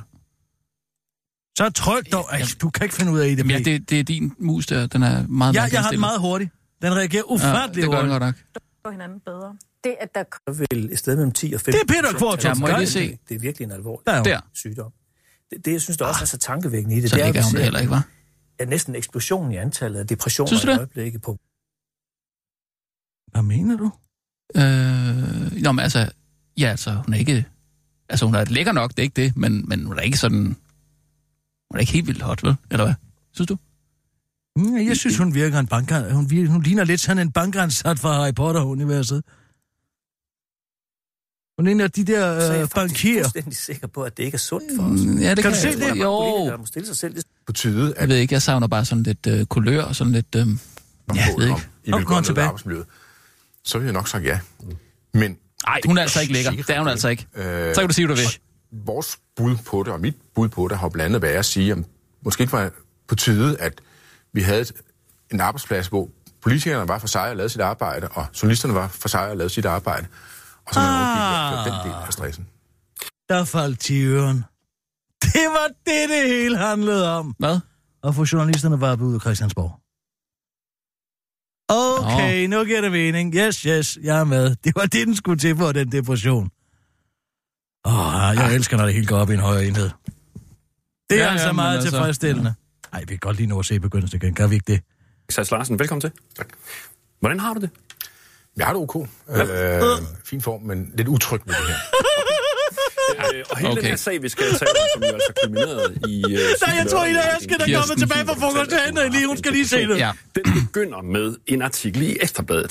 Så tryk dog. Ej, du kan ikke finde ud af det. Ja, det, det er din mus der, den er meget Ja, mærkeligt jeg har den meget hurtigt. Den reagerer ufattelig ja, det gør den godt nok. hinanden bedre. Det, at der vel et sted mellem 10 og 15 Det er Peter Kvartrup. Ja, må jeg lige se? Det, det er virkelig en alvorlig Der er. Der. sygdom. Det, det, jeg synes, der også er så tankevækkende i det, Så det er, hun det heller ikke, var? er næsten en eksplosion i antallet af depressioner Synes du i det? øjeblikket på Hvad mener du? Øh, nå, men altså, ja, altså, hun er ikke... Altså, hun er lækker nok, det er ikke det, men, men hun er ikke sådan... Hun er ikke helt vildt hot, vel? Eller hvad? Synes du? Mm, Jeg synes, hun virker en banker. Hun, vir- hun ligner lidt sådan en bankansat fra Harry Potter-universet. Hun er en af de så er der jeg øh, bankier. fuldstændig sikker på, at det ikke er sundt for os. Mm, Ja, det Kan kan, du se jeg. det? Der er Jo, der må stille sig selv det På tide, jeg at ved ikke, jeg savner bare sådan lidt øh, kulør og sådan lidt... Øh, ja, jeg ved ikke. I Nå, vil godt tilbage. tilbage. arbejdsmiljøet. Så vil jeg nok sagt ja. Men Nej, hun er altså ikke lækker. Det er hun altså ikke. Øh, Så kan du sige, hvad du vil. vores bud på det, og mit bud på det, har blandt andet været at sige, at måske ikke var på tide, at vi havde en arbejdsplads, hvor politikerne var for sig og lavede sit arbejde, og journalisterne var for sig og lavede sit arbejde. Og så man Ah. den del af stressen. Der faldt tyren. Det var det, det hele handlede om. Hvad? At få journalisterne bare ud af Christiansborg. Okay, nu giver det mening. Yes, yes, jeg er med. Det var det, den skulle til for den depression. Åh, oh, jeg elsker, når det hele går op i en højere enhed. Det er Ja, ja, altså ja, meget altså- tilfredsstillende. Ej, vi kan godt lige nå at se begyndelsen igen. Gør vi ikke det? Sass Larsen, velkommen til. Tak. Hvordan har du det? Jeg har det ok. Øh, fin form, men lidt utryg med det her. Øh, og hele okay. Den her sag, vi skal tale om, som jo altså kulminerede i... Uh, Nej, jeg tror, Ida Aske, der kommer tilbage fra frokost til hende lige. Hun skal lige se det. Ja. Den begynder med en artikel i Ekstrabladet,